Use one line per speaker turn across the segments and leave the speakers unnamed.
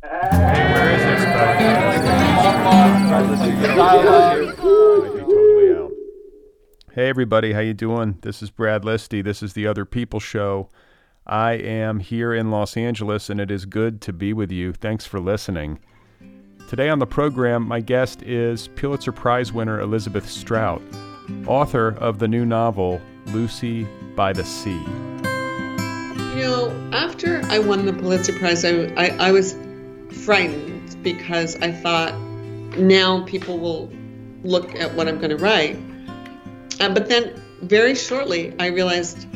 Where is this. Hey everybody, how you doing? This is Brad Listi. This is the Other People Show. I am here in Los Angeles, and it is good to be with you. Thanks for listening. Today on the program, my guest is Pulitzer Prize winner Elizabeth Strout, author of the new novel Lucy by the Sea.
You know, after I won the Pulitzer Prize, I, I, I was frightened because I thought now people will look at what I'm going to write. Uh, but then very shortly, I realized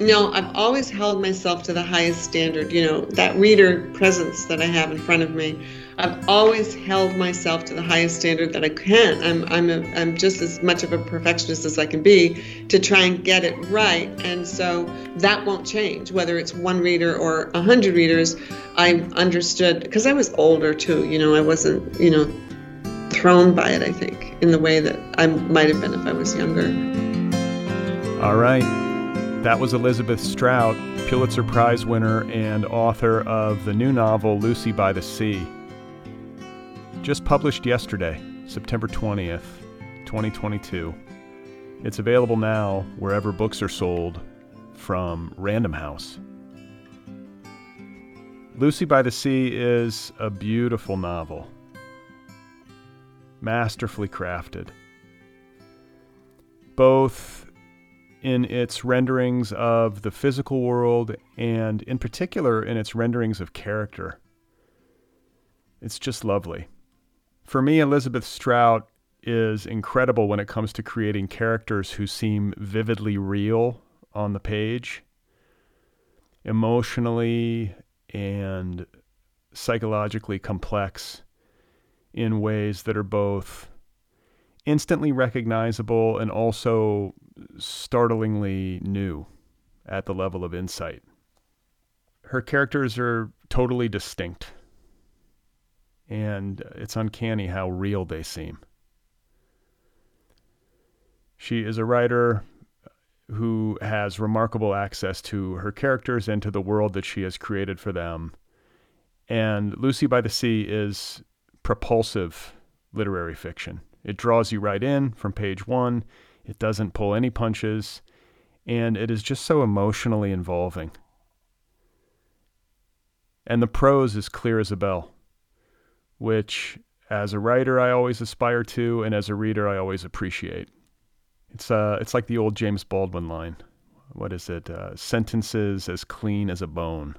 no, I've always held myself to the highest standard. You know, that reader presence that I have in front of me, I've always held myself to the highest standard that I can. I'm, I'm, a, I'm just as much of a perfectionist as I can be to try and get it right. And so that won't change, whether it's one reader or a hundred readers. I understood because I was older too. You know, I wasn't, you know, thrown by it, I think, in the way that I might have been if I was younger.
All right. That was Elizabeth Strout, Pulitzer Prize winner and author of the new novel Lucy by the Sea. Just published yesterday, September 20th, 2022. It's available now wherever books are sold from Random House. Lucy by the Sea is a beautiful novel, masterfully crafted. Both in its renderings of the physical world and, in particular, in its renderings of character. It's just lovely. For me, Elizabeth Strout is incredible when it comes to creating characters who seem vividly real on the page, emotionally and psychologically complex in ways that are both instantly recognizable and also startlingly new at the level of insight. Her characters are totally distinct, and it's uncanny how real they seem. She is a writer who has remarkable access to her characters and to the world that she has created for them. And Lucy by the Sea is propulsive literary fiction. It draws you right in from page one. It doesn't pull any punches. And it is just so emotionally involving. And the prose is clear as a bell, which as a writer I always aspire to, and as a reader I always appreciate. It's uh, it's like the old James Baldwin line. What is it? Uh, sentences as clean as a bone.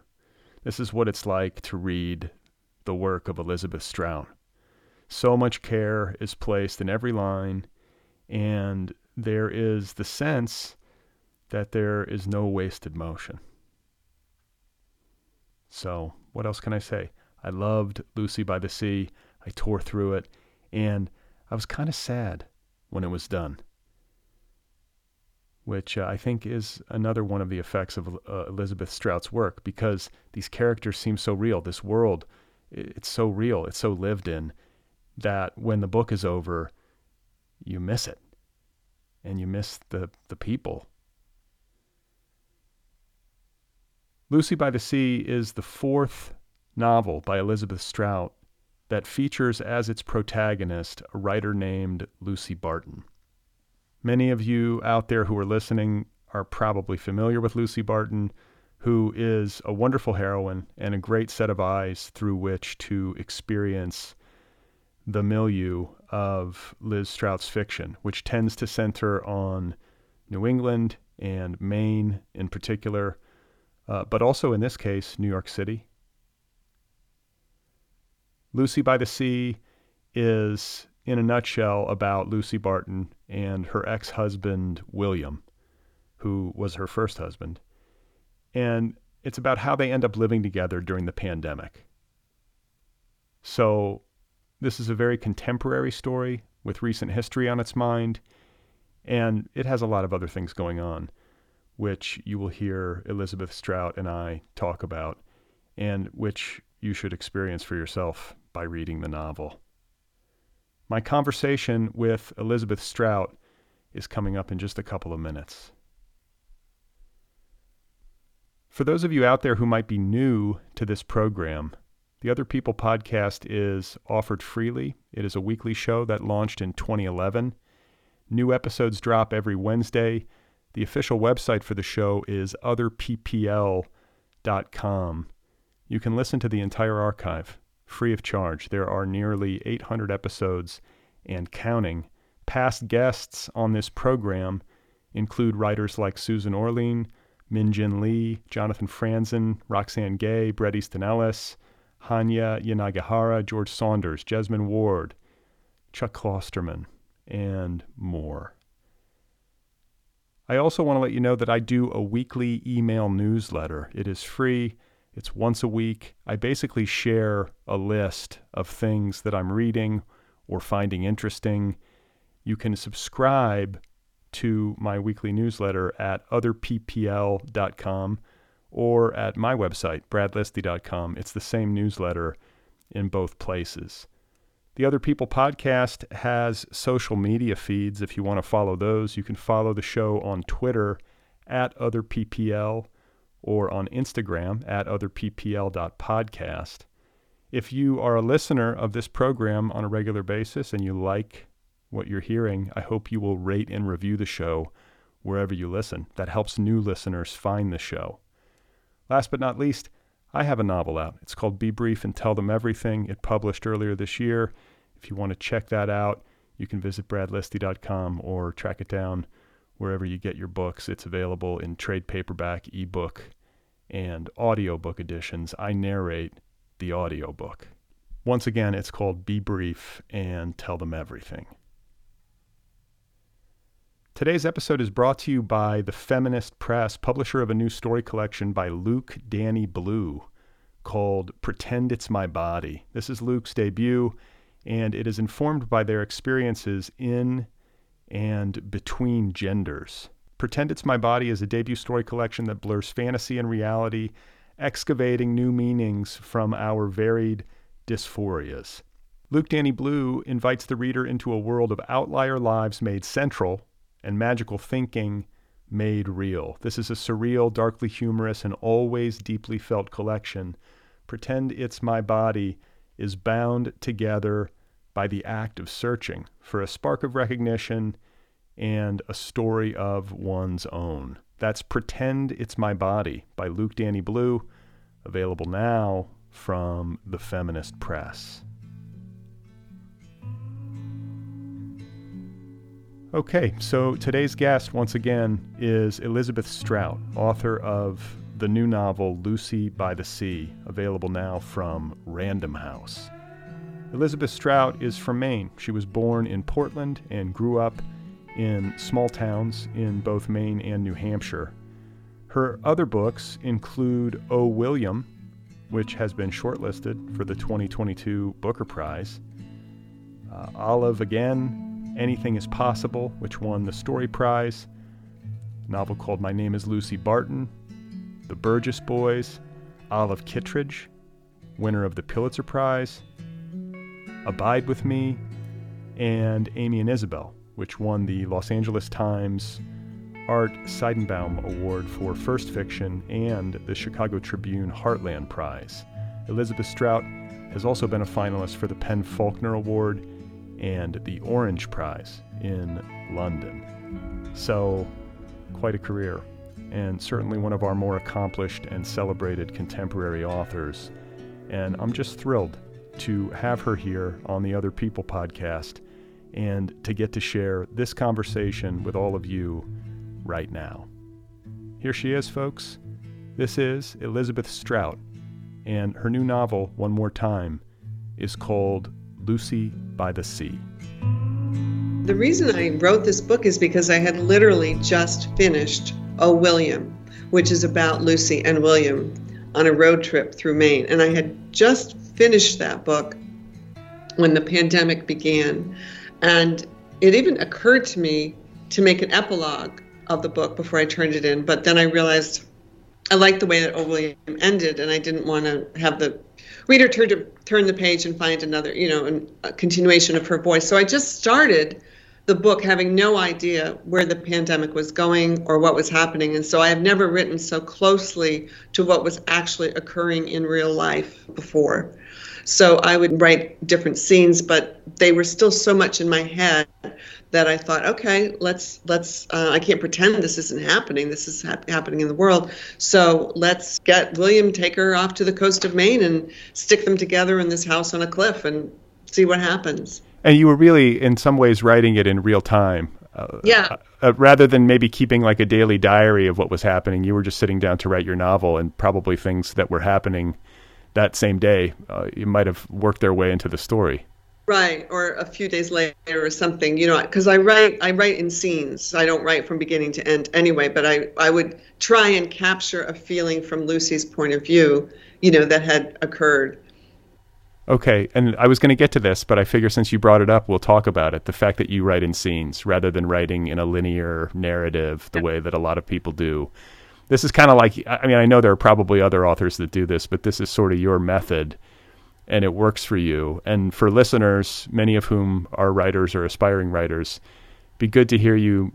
This is what it's like to read the work of Elizabeth Strout. So much care is placed in every line, and there is the sense that there is no wasted motion. So, what else can I say? I loved Lucy by the Sea. I tore through it, and I was kind of sad when it was done, which uh, I think is another one of the effects of uh, Elizabeth Strout's work because these characters seem so real. This world, it's so real, it's so lived in that when the book is over, you miss it and you miss the, the people. Lucy by the Sea is the fourth novel by Elizabeth Strout that features as its protagonist a writer named Lucy Barton. Many of you out there who are listening are probably familiar with Lucy Barton, who is a wonderful heroine and a great set of eyes through which to experience the milieu of Liz Strout's fiction, which tends to center on New England and Maine in particular, uh, but also in this case, New York City. Lucy by the Sea is, in a nutshell, about Lucy Barton and her ex husband, William, who was her first husband. And it's about how they end up living together during the pandemic. So this is a very contemporary story with recent history on its mind, and it has a lot of other things going on, which you will hear Elizabeth Strout and I talk about, and which you should experience for yourself by reading the novel. My conversation with Elizabeth Strout is coming up in just a couple of minutes. For those of you out there who might be new to this program, the Other People podcast is offered freely. It is a weekly show that launched in 2011. New episodes drop every Wednesday. The official website for the show is otherppl.com. You can listen to the entire archive free of charge. There are nearly 800 episodes and counting. Past guests on this program include writers like Susan Orlean, Min Jin Lee, Jonathan Franzen, Roxane Gay, Bret Easton Ellis, Hanya Yanagihara, George Saunders, Jesmyn Ward, Chuck Klosterman, and more. I also want to let you know that I do a weekly email newsletter. It is free. It's once a week. I basically share a list of things that I'm reading or finding interesting. You can subscribe to my weekly newsletter at otherppl.com or at my website, bradlisti.com. It's the same newsletter in both places. The Other People podcast has social media feeds. If you want to follow those, you can follow the show on Twitter at OtherPPL or on Instagram at otherppl.podcast. If you are a listener of this program on a regular basis and you like what you're hearing, I hope you will rate and review the show wherever you listen. That helps new listeners find the show. Last but not least, I have a novel out. It's called Be Brief and Tell Them Everything. It published earlier this year. If you want to check that out, you can visit bradlisti.com or track it down wherever you get your books. It's available in trade paperback, ebook, and audiobook editions. I narrate the audiobook. Once again, it's called Be Brief and Tell Them Everything. Today's episode is brought to you by The Feminist Press, publisher of a new story collection by Luke Dani Blue called Pretend It's My Body. This is Luke's debut, and it is informed by their experiences in and between genders. Pretend It's My Body is a debut story collection that blurs fantasy and reality, excavating new meanings from our varied dysphorias. Luke Dani Blue invites the reader into a world of outlier lives made central and magical thinking made real. This is a surreal, darkly humorous, and always deeply felt collection. Pretend It's My Body is bound together by the act of searching for a spark of recognition and a story of one's own. That's Pretend It's My Body by Luke Dani Blue, available now from the Feminist Press. Okay, so today's guest, once again, is Elizabeth Strout, author of the new novel Lucy by the Sea, available now from Random House. Elizabeth Strout is from Maine. She was born in Portland and grew up in small towns in both Maine and New Hampshire. Her other books include O. William, which has been shortlisted for the 2022 Booker Prize, Uh, Olive again, Anything is Possible, which won the Story Prize. A novel called My Name is Lucy Barton. The Burgess Boys, Olive Kitteridge, winner of the Pulitzer Prize. Abide with Me, and Amy and Isabel, which won the Los Angeles Times Art Seidenbaum Award for First Fiction and the Chicago Tribune Heartland Prize. Elizabeth Strout has also been a finalist for the PEN Faulkner Award and the Orange Prize in London. So, quite a career, and certainly one of our more accomplished and celebrated contemporary authors. And I'm just thrilled to have her here on the Other People podcast and to get to share this conversation with all of you right now. Here she is, folks. This is Elizabeth Strout, and her new novel, One More Time, is called Lucy by the Sea.
The reason I wrote this book is because I had literally just finished Oh William, which is about Lucy and William on a road trip through Maine. And I had just finished that book when the pandemic began. And it even occurred to me to make an epilogue of the book before I turned it in. But then I realized I liked the way that O. William ended, and I didn't want to have the reader turn to turn the page and find another, you know, a continuation of her voice. So I just started the book having no idea where the pandemic was going or what was happening. And so I have never written so closely to what was actually occurring in real life before. So I would write different scenes, but they were still so much in my head that I thought, okay, let's let's. Uh, I can't pretend this isn't happening. This is ha- happening in the world. So let's get William, take her off to the coast of Maine, and stick them together in this house on a cliff, and see what happens.
And you were really, in some ways, writing it in real time.
Uh, yeah.
Uh, uh, rather than maybe keeping like a daily diary of what was happening, you were just sitting down to write your novel, and probably things that were happening that same day, uh, you might have worked their way into the story.
Right, or a few days later or something, you know, because I write I write in scenes. I don't write from beginning to end anyway, but I I would try and capture a feeling from Lucy's point of view, you know, that had occurred.
Okay, and I was going to get to this, but I figure since you brought it up, we'll talk about it. The fact that you write in scenes rather than writing in a linear narrative the way that a lot of people do. This is kind of like I mean, I know there are probably other authors that do this, but this is sort of your method and it works for you. And for listeners, many of whom are writers or aspiring writers, be good to hear you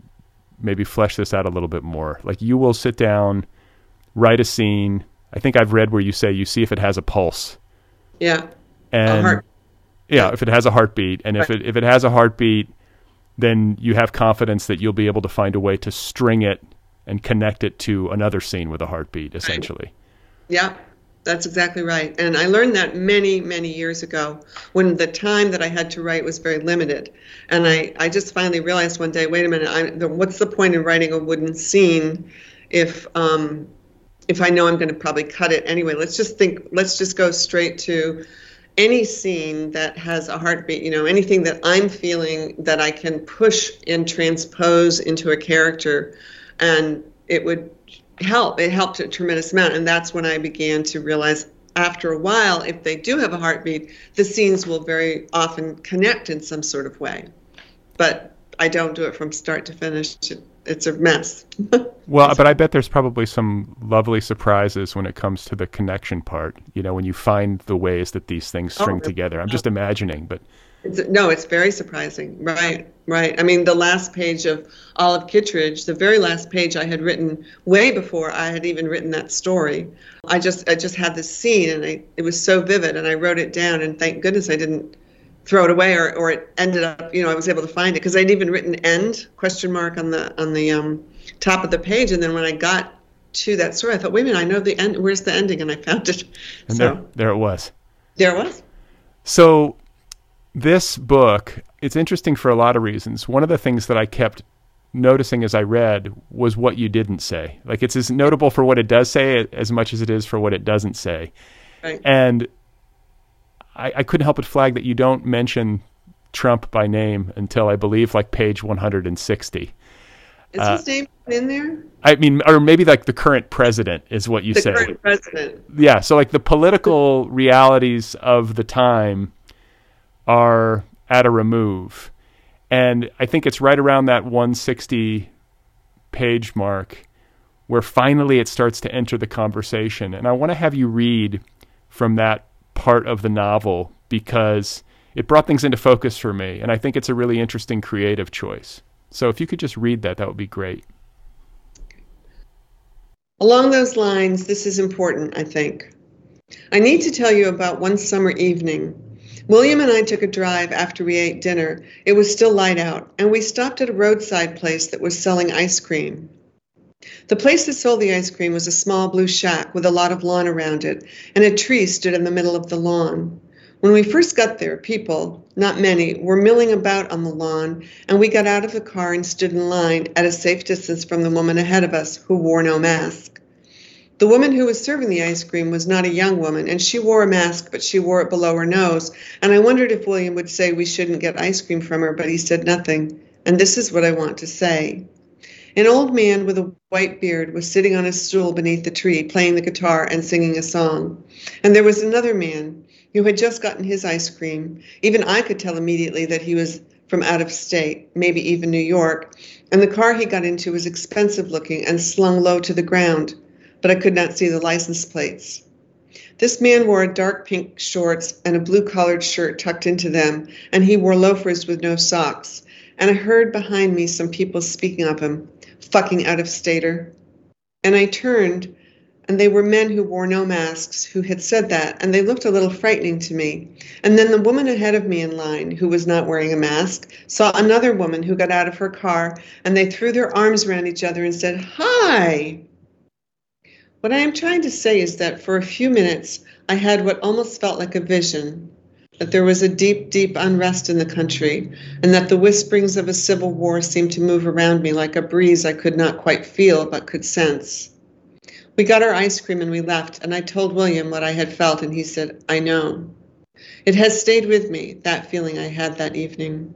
maybe flesh this out a little bit more. Like you will sit down, write a scene. I think I've read where you say you see if it has a pulse.
Yeah.
And yeah, if it has a heartbeat, and if it if it has a heartbeat, then you have confidence that you'll be able to find a way to string it and connect it to another scene with a heartbeat, essentially.
Yeah. That's exactly right. And I learned that many, many years ago when the time that I had to write was very limited. And I, I just finally realized one day, wait a minute, I, the, what's the point in writing a wooden scene if um, if I know I'm going to probably cut it anyway? Let's just think. Let's just go straight to any scene that has a heartbeat. You know, anything that I'm feeling that I can push and transpose into a character, and it would help. It helped a tremendous amount. And that's when I began to realize after a while, if they do have a heartbeat, the scenes will very often connect in some sort of way. But I don't do it from start to finish. It's a mess.
well, but I bet there's probably some lovely surprises when it comes to the connection part. You know, when you find the ways that these things oh, string oh, together. I'm just imagining, but
it's, no, it's very surprising. Right, right. I mean, the last page of Olive Kitteridge, the very last page I had written way before I had even written that story. I just, I just had this scene, and I, it was so vivid, and I wrote it down, and thank goodness I didn't throw it away, or, or it ended up, you know, I was able to find it because I'd even written "end" question mark on the on the um, top of the page, and then when I got to that story, I thought, wait a minute, I know the end. Where's the ending? And I found it.
And so, there, there it was.
There it was.
So this book, it's interesting for a lot of reasons. One of the things that I kept noticing as I read was what you didn't say. Like it's as notable for what it does say as much as it is for what it doesn't say.
Right.
And I, I couldn't help but flag that you don't mention Trump by name until I believe like page 160.
Is uh, his name in there?
I mean, or maybe like the current president is what you
the
say.
The current president.
Yeah. So like the political realities of the time are at a remove. And I think it's right around that 160 page mark where finally it starts to enter the conversation. And I want to have you read from that part of the novel because it brought things into focus for me. And I think it's a really interesting creative choice. So if you could just read that, that would be great.
Along those lines, this is important, I think. I need to tell you about one summer evening. William and I took a drive after we ate dinner. It was still light out, and we stopped at a roadside place that was selling ice cream. The place that sold the ice cream was a small blue shack with a lot of lawn around it, and a tree stood in the middle of the lawn. When we first got there, people, not many, were milling about on the lawn, and we got out of the car and stood in line at a safe distance from the woman ahead of us who wore no mask. The woman who was serving the ice cream was not a young woman, and she wore a mask, but she wore it below her nose. And I wondered if William would say we shouldn't get ice cream from her, but he said nothing. And this is what I want to say. An old man with a white beard was sitting on a stool beneath the tree, playing the guitar and singing a song. And there was another man who had just gotten his ice cream. Even I could tell immediately that he was from out of state, maybe even New York. And the car he got into was expensive looking and slung low to the ground but I could not see the license plates. This man wore dark pink shorts and a blue collared shirt tucked into them, and he wore loafers with no socks. And I heard behind me some people speaking of him, fucking out of stater. And I turned, and they were men who wore no masks who had said that, and they looked a little frightening to me. And then the woman ahead of me in line, who was not wearing a mask, saw another woman who got out of her car, and they threw their arms around each other and said, Hi! What I am trying to say is that for a few minutes, I had what almost felt like a vision that there was a deep, deep unrest in the country, and that the whisperings of a civil war seemed to move around me like a breeze I could not quite feel but could sense. We got our ice cream and we left, and I told William what I had felt, and he said, I know. It has stayed with me, that feeling I had that evening.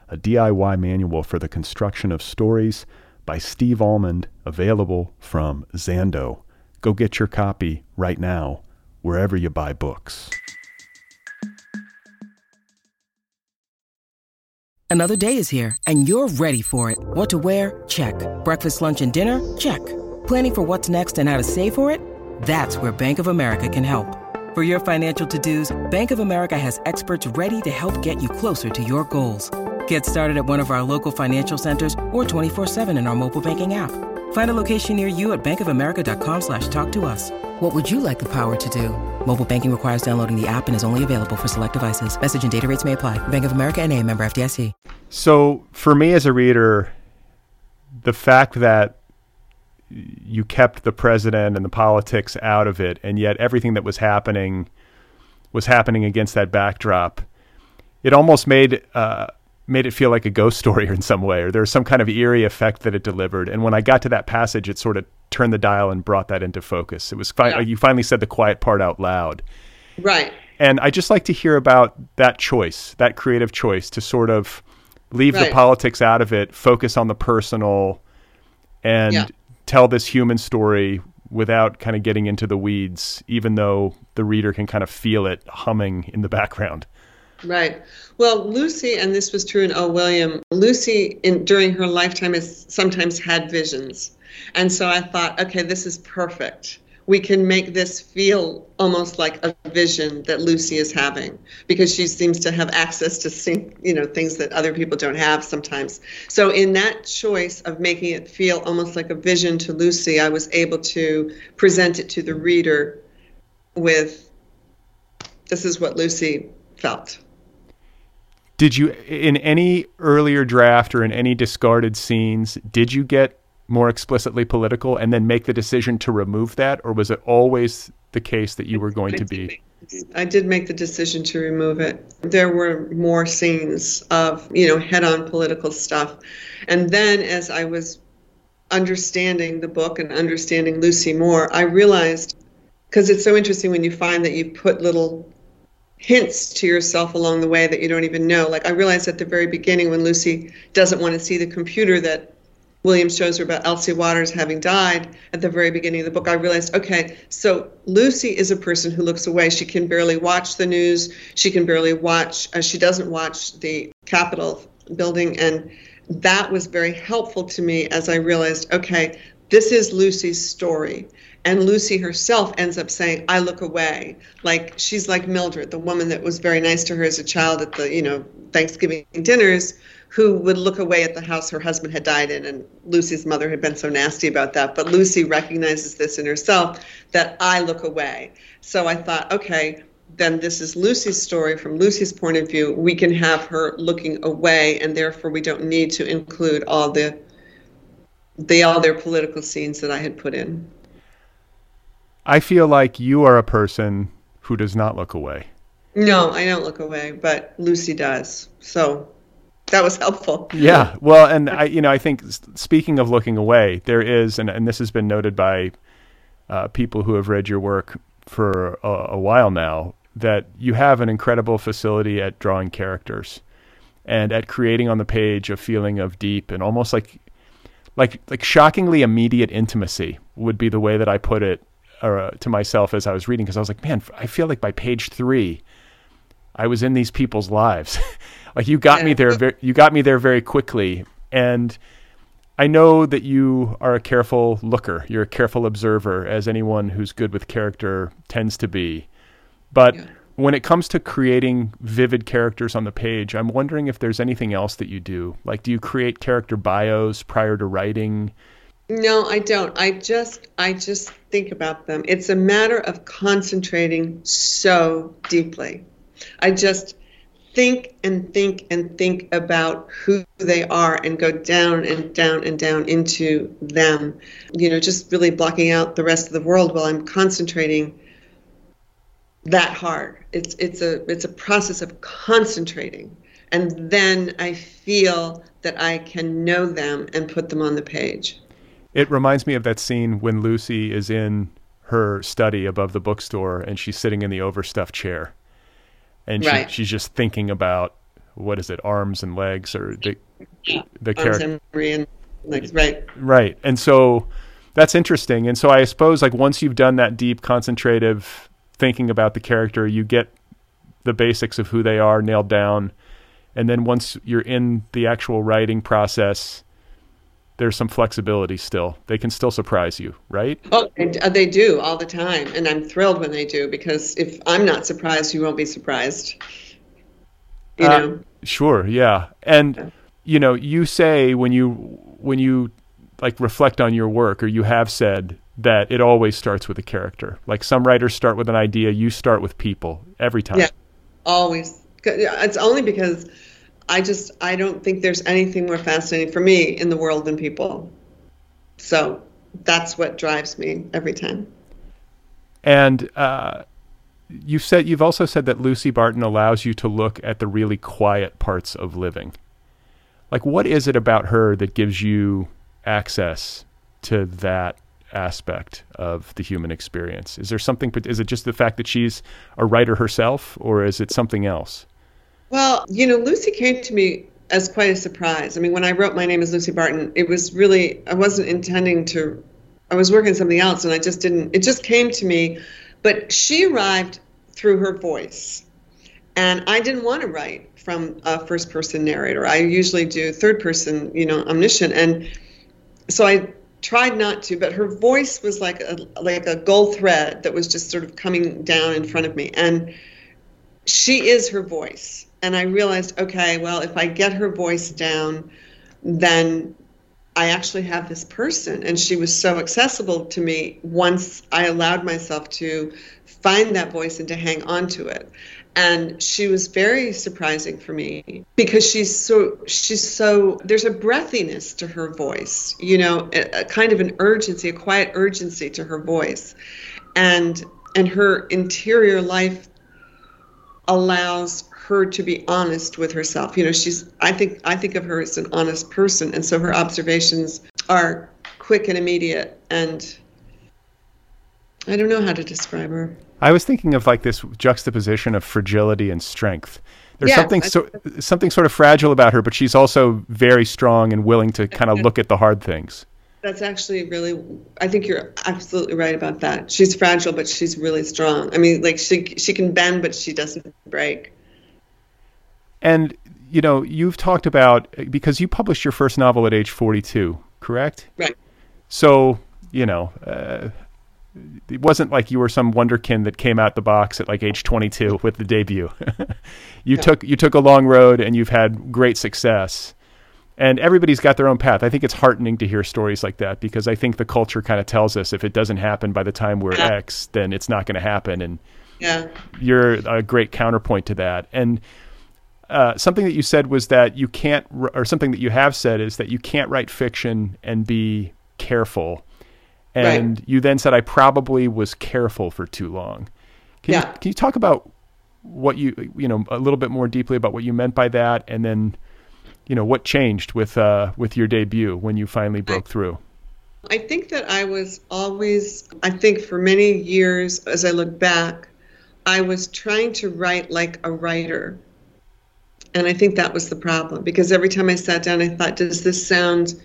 a DIY manual for the construction of stories by Steve Almond, available from Zando. Go get your copy right now, wherever you buy books.
Another day is here, and you're ready for it. What to wear? Check. Breakfast, lunch, and dinner? Check. Planning for what's next and how to save for it? That's where Bank of America can help. For your financial to dos, Bank of America has experts ready to help get you closer to your goals. Get started at one of our local financial centers or 24-7 in our mobile banking app. Find a location near you at bankofamerica.com slash talk to us. What would you like the power to do? Mobile banking requires downloading the app and is only available for select devices. Message and data rates may apply. Bank of America and a member FDIC.
So for me as a reader, the fact that you kept the president and the politics out of it, and yet everything that was happening was happening against that backdrop. It almost made uh, made it feel like a ghost story in some way, or there was some kind of eerie effect that it delivered. And when I got to that passage, it sort of turned the dial and brought that into focus. It was fi- yeah. you finally said the quiet part out loud,
right?
And I just like to hear about that choice, that creative choice to sort of leave
right.
the politics out of it, focus on the personal, and yeah. tell this human story without kind of getting into the weeds, even though the reader can kind of feel it humming in the background.
Right. Well, Lucy, and this was true in O. William, Lucy, in, during her lifetime, has sometimes had visions. And so I thought, okay, this is perfect. we can make this feel almost like a vision that Lucy is having because she seems to have access to you know things that other people don't have sometimes. So in that choice of making it feel almost like a vision to Lucy, I was able to present it to the reader with this is what Lucy felt.
Did you in any earlier draft or in any discarded scenes, did you get more explicitly political and then make the decision to remove that or was it always the case that you were going to be
I did make the decision to remove it. There were more scenes of, you know, head-on political stuff. And then as I was understanding the book and understanding Lucy more, I realized because it's so interesting when you find that you put little hints to yourself along the way that you don't even know. Like I realized at the very beginning when Lucy doesn't want to see the computer that William shows her about Elsie Waters having died at the very beginning of the book, I realized, okay, so Lucy is a person who looks away. She can barely watch the news. She can barely watch, uh, she doesn't watch the Capitol building. And that was very helpful to me as I realized, okay, this is Lucy's story. And Lucy herself ends up saying, I look away. Like she's like Mildred, the woman that was very nice to her as a child at the, you know, Thanksgiving dinners who would look away at the house her husband had died in. And Lucy's mother had been so nasty about that. But Lucy recognizes this in herself that I look away. So I thought, okay, then this is Lucy's story from Lucy's point of view. We can have her looking away, and therefore we don't need to include all the the their political scenes that I had put in.
I feel like you are a person who does not look away.
No, I don't look away, but Lucy does. So that was helpful.
Yeah. Well, and I, you know, I think speaking of looking away, there is, and, and this has been noted by uh, people who have read your work for a, a, while now, that you have an incredible facility at drawing characters and at creating on the page a feeling of deep and almost like, like, like shockingly immediate intimacy would be the way that I put it uh, to myself as I was reading. Cause I was like, man, I feel like by page three, I was in these people's lives. like you got yeah. me there. Very, you got me there very quickly, and I know that you are a careful looker. You're a careful observer, as anyone who's good with character tends to be. But yeah. when it comes to creating vivid characters on the page, I'm wondering if there's anything else that you do. Like, do you create character bios prior to writing?
No, I don't. I just I just think about them. It's a matter of concentrating so deeply. I just think and think and think about who they are and go down and down and down into them. You know, just really blocking out the rest of the world while I'm concentrating that hard. It's it's a it's a process of concentrating. And then I feel that I can know them and put them on the page.
It reminds me of that scene when Lucy is in her study above the bookstore and she's sitting in the overstuffed chair and right. she, she's just thinking about what is it, arms and legs, or the
the character. legs, right?
Right, and so that's interesting. And so I suppose like once you've done that deep, concentrative thinking about the character, you get the basics of who they are nailed down, and then once you're in the actual writing process there's some flexibility still. They can still surprise you, right?
Oh, uh, they do all the time, and I'm thrilled when they do because if I'm not surprised, you won't be surprised. You uh, know.
Sure. Yeah, and you know, you say when you when you like reflect on your work, or you have said that it always starts with a character. Like some writers start with an idea, you start with people every time.
Yeah, always. It's only because I just I don't think there's anything more fascinating for me in the world than people. So that's what drives me every time.
And uh, you said you've also said that Lucy Barton allows you to look at the really quiet parts of living. Like, what is it about her that gives you access to that aspect of the human experience? Is there something? Is it just the fact that she's a writer herself, or is it something else?
Well, you know, Lucy came to me as quite a surprise. I mean, when I wrote My Name is Lucy Barton, it was really, I wasn't intending to, I was working on something else and I just didn't, it just came to me. But she arrived through her voice. And I didn't want to write from a first person narrator. I usually do third person, you know, omniscient. And so I tried not to, but her voice was like a like a gold thread that was just sort of coming down in front of me, and she is her voice. And I realized, okay, well, if I get her voice down, then I actually have this person. And she was so accessible to me once I allowed myself to find that voice and to hang on to it and she was very surprising for me because she's so she's so there's a breathiness to her voice you know a, a, kind of an urgency a quiet urgency to her voice and and her interior life allows her to be honest with herself you know she's i think i think of her as an honest person and so her observations are quick and immediate and i don't know how to describe her
I was thinking of like this juxtaposition of fragility and strength. There's
Yes,
something so something sort of fragile about her, but she's also very strong and willing to kind of look at the hard things.
That's actually really. I think you're absolutely right about that. She's fragile, but she's really strong. I mean, like she she can bend, but she doesn't break.
And you know, you've talked about because you published your first novel at age 42, correct?
Right.
So, you know, uh, it wasn't like you were some wonderkin that came out the box at like age 22 with the debut. you took you took a long road and you've had great success. And everybody's got their own path. I think it's heartening to hear stories like that because I think the culture kind of tells us if it doesn't happen by the time we're
Yeah.
X, then it's not going to happen. And
Yeah.
you're a great counterpoint to that. And uh, something that you said was that you can't, or something that you have said is that you can't write fiction and be careful. And
Right.
you then said, I probably was careful for too long. Can,
Yeah.
you, can you talk about what you, you know, a little bit more deeply about what you meant by that? And then, you know, what changed with, uh, with your debut when you finally broke through?
I think that I was always, I think for many years, as I look back, I was trying to write like a writer. And I think that was the problem because every time I sat down, I thought, does this sound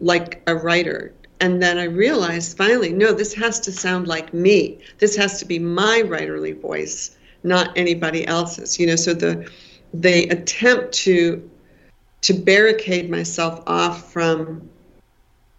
like a writer? And then I realized finally, no, this has to sound like me. This has to be my writerly voice, not anybody else's. You know, so the the attempt to to barricade myself off from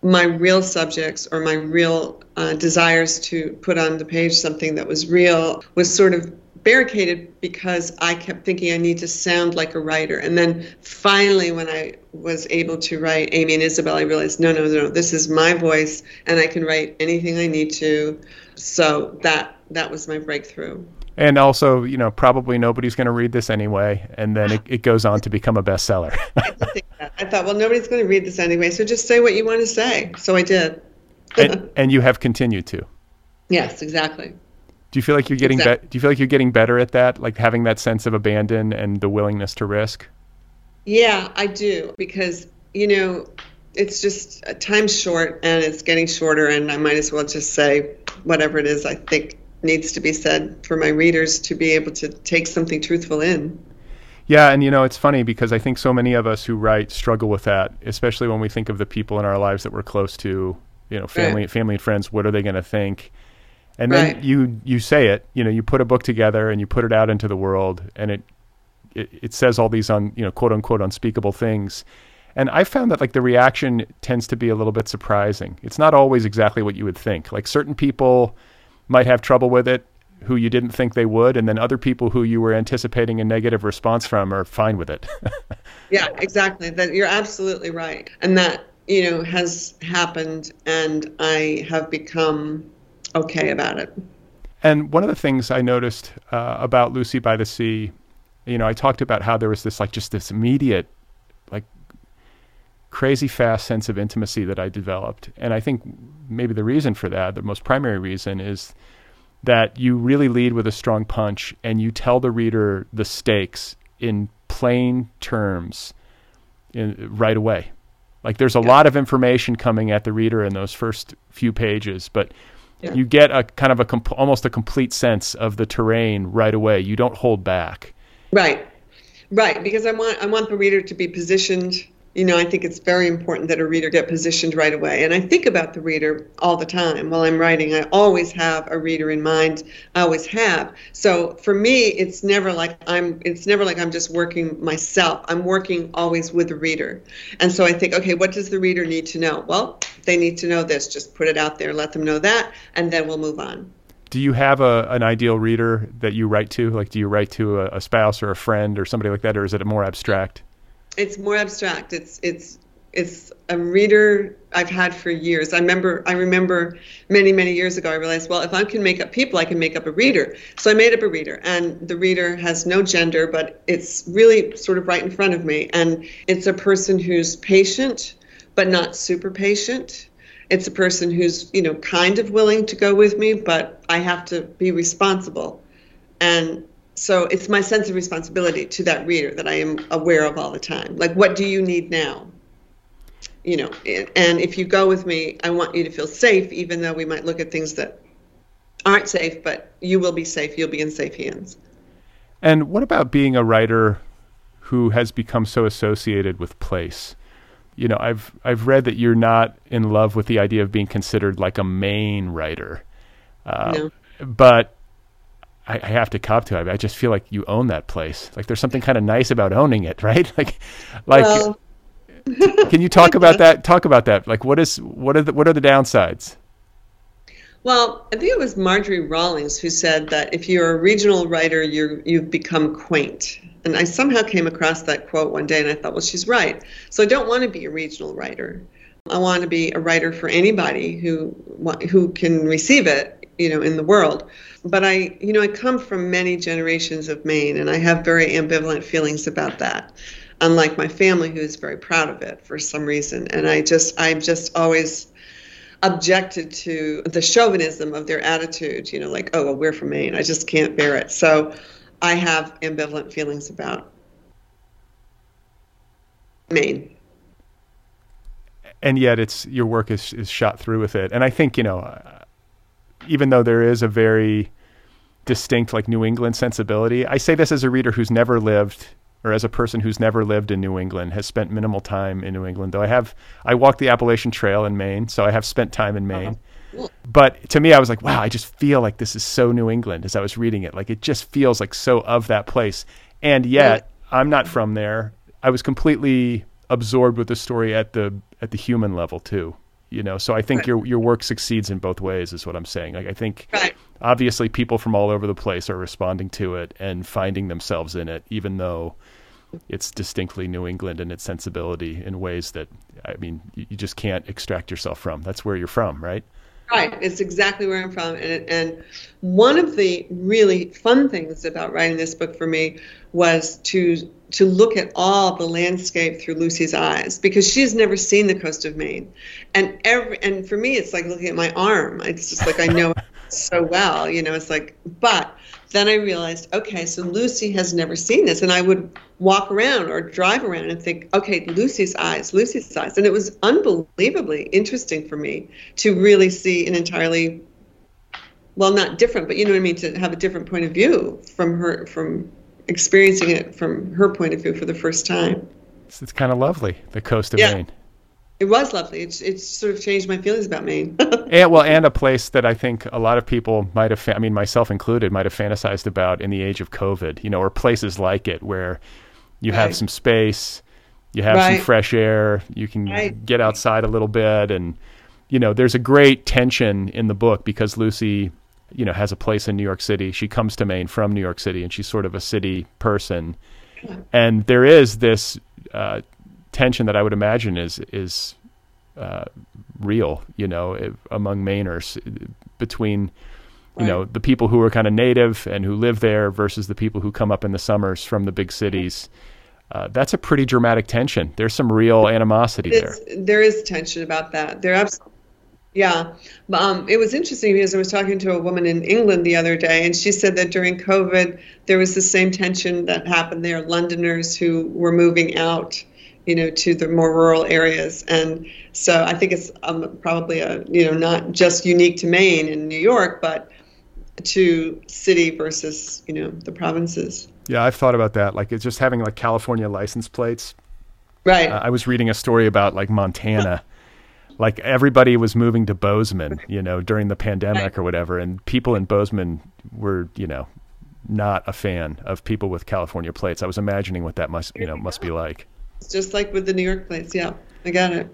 my real subjects or my real uh, desires to put on the page something that was real was sort of barricaded because I kept thinking I need to sound like a writer. And then finally, when I was able to write Amy and Isabel, I realized no, no, no, this is my voice, and I can write anything I need to. So that that was my breakthrough.
And also, you know, probably nobody's going to read this anyway. And then it, it goes on to become a bestseller.
I did think that. I thought, well, nobody's going to read this anyway, so just say what you want to say. So I did.
and, and you have continued to.
yes, exactly.
Do you feel like you're getting be- do you feel like you're getting better at that, like having that sense of abandon and the willingness to risk?
Yeah, I do because you know it's just uh, time's short and it's getting shorter, and I might as well just say whatever it is I think needs to be said for my readers to be able to take something truthful in.
Yeah, and you know, it's funny because I think so many of us who write struggle with that, especially when we think of the people in our lives that we're close to, you know, family,
Right.
family and friends. What are they going to think? And then
Right.
you you say it, you know, you put a book together and you put it out into the world, and it it, it says all these on you know quote unquote unspeakable things. And I found that like the reaction tends to be a little bit surprising. It's not always exactly what you would think. Like certain people might have trouble with it who you didn't think they would, and then other people who you were anticipating a negative response from are fine with it.
Yeah, exactly. That you're absolutely right, and that you know has happened, and I have become okay about it.
And one of the things I noticed uh, about Lucy by the Sea, you know, I talked about how there was this like just this immediate, like crazy fast sense of intimacy that I developed. And I think maybe the reason for that, the most primary reason, is that you really lead with a strong punch and you tell the reader the stakes in plain terms in, right away. Like there's a lot of information coming at the reader in those first few pages, but
Yeah.
you get a kind of a comp- almost a complete sense of the terrain right away. You don't hold back.
Right, right. Because I want I want the reader to be positioned you know, I think it's very important that a reader get positioned right away. And I think about the reader all the time while I'm writing. I always have a reader in mind. I always have. So for me, it's never like I'm it's never like I'm just working myself. I'm working always with the reader. And so I think, okay, what does the reader need to know? Well, they need to know this. Just put it out there, let them know that, and then we'll move on.
Do you have a, an ideal reader that you write to? Like, do you write to a, a spouse or a friend or somebody like that, or is it a more abstract?
It's more abstract. It's it's it's a reader I've had for years. I remember I remember many many years ago I realized well if I can make up people I can make up a reader. So I made up a reader and the reader has no gender but it's really sort of right in front of me and it's a person who's patient but not super patient. It's a person who's, you know, kind of willing to go with me but I have to be responsible. And so it's my sense of responsibility to that reader that I am aware of all the time. Like, what do you need now? You know, and if you go with me, I want you to feel safe, even though we might look at things that aren't safe, but you will be safe. You'll be in safe hands.
And what about being a writer who has become so associated with place? You know, I've I've read that you're not in love with the idea of being considered like a Maine writer, uh, no. but I, I, have to cop to it. I just feel like you own that place. Like there's something kind of nice about owning it, right? Like, like, well, can you talk about that? Talk about that. Like, what is what are the what are the downsides?
Well, I think it was Marjorie Rawlings who said that if you're a regional writer, you you've become quaint. And I somehow came across that quote one day, and I thought, well, she's right. So I don't want to be a regional writer. I want to be a writer for anybody who who can receive it, you know, in the world but I, you know, I come from many generations of Maine, and I have very ambivalent feelings about that. Unlike my family, who is very proud of it for some reason, and I just, I'm just always objected to the chauvinism of their attitude. You know, like, oh, well, we're from Maine. I just can't bear it. So, I have ambivalent feelings about Maine
and yet it's your work is is shot through with it and i think you know even though there is a very distinct like New England sensibility. I say this as a reader who's never lived or as a person who's never lived in New England, has spent minimal time in New England. Though I have I walked the Appalachian Trail in Maine, so I have spent time in Maine. Uh-huh. But to me I was like, wow, I just feel like this is so New England as I was reading it. Like it just feels like so of that place. And yet, I'm not from there. I was completely absorbed with the story at the at the human level too you know so i think right. your your work succeeds in both ways is what i'm saying like i think right. obviously people from all over the place are responding to it and finding themselves in it even though it's distinctly new england and its sensibility in ways that i mean you, you just can't extract yourself from that's where you're from right
Right, it's exactly where I'm from. And, and one of the really fun things about writing this book for me was to to look at all the landscape through Lucy's eyes because she's never seen the coast of Maine, and every and for me it's like looking at my arm. It's just like I know so well, you know. It's like, but then I realized, okay, so Lucy has never seen this. And I would walk around or drive around and think, okay, Lucy's eyes, Lucy's eyes. And it was unbelievably interesting for me to really see an entirely, well, not different, but you know what I mean, to have a different point of view from her, from experiencing it from her point of view for the first time.
It's, it's kind of lovely, the coast of yeah. Maine.
It was lovely. It's it's sort of changed my feelings about Maine.
and well, and a place that I think a lot of people might have, fa- I mean, myself included, might have fantasized about in the age of COVID. You know, or places like it where you right. have some space, you have right. some fresh air, you can right. get outside a little bit, and you know, there's a great tension in the book because Lucy, you know, has a place in New York City. She comes to Maine from New York City, and she's sort of a city person, and there is this. Uh, tension that I would imagine is is uh, real, you know, among Mainers between you right. know the people who are kind of native and who live there versus the people who come up in the summers from the big cities. Uh, that's a pretty dramatic tension. There's some real animosity
it's,
there.
There is tension about that. There absolutely. Yeah, um, it was interesting because I was talking to a woman in England the other day, and she said that during COVID there was the same tension that happened there. Londoners who were moving out you know, to the more rural areas. And so I think it's um, probably a, you know, not just unique to Maine and New York, but to city versus, you know, the provinces.
Yeah, I've thought about that. Like it's just having like California license plates
Right.
Uh, I was reading a story about like Montana. Like everybody was moving to Bozeman, you know, during the pandemic or whatever, and people in Bozeman were, you know, not a fan of people with California plates. I was imagining what that must, you know, must be like.
It's just like with the New York plates. Yeah, I got it.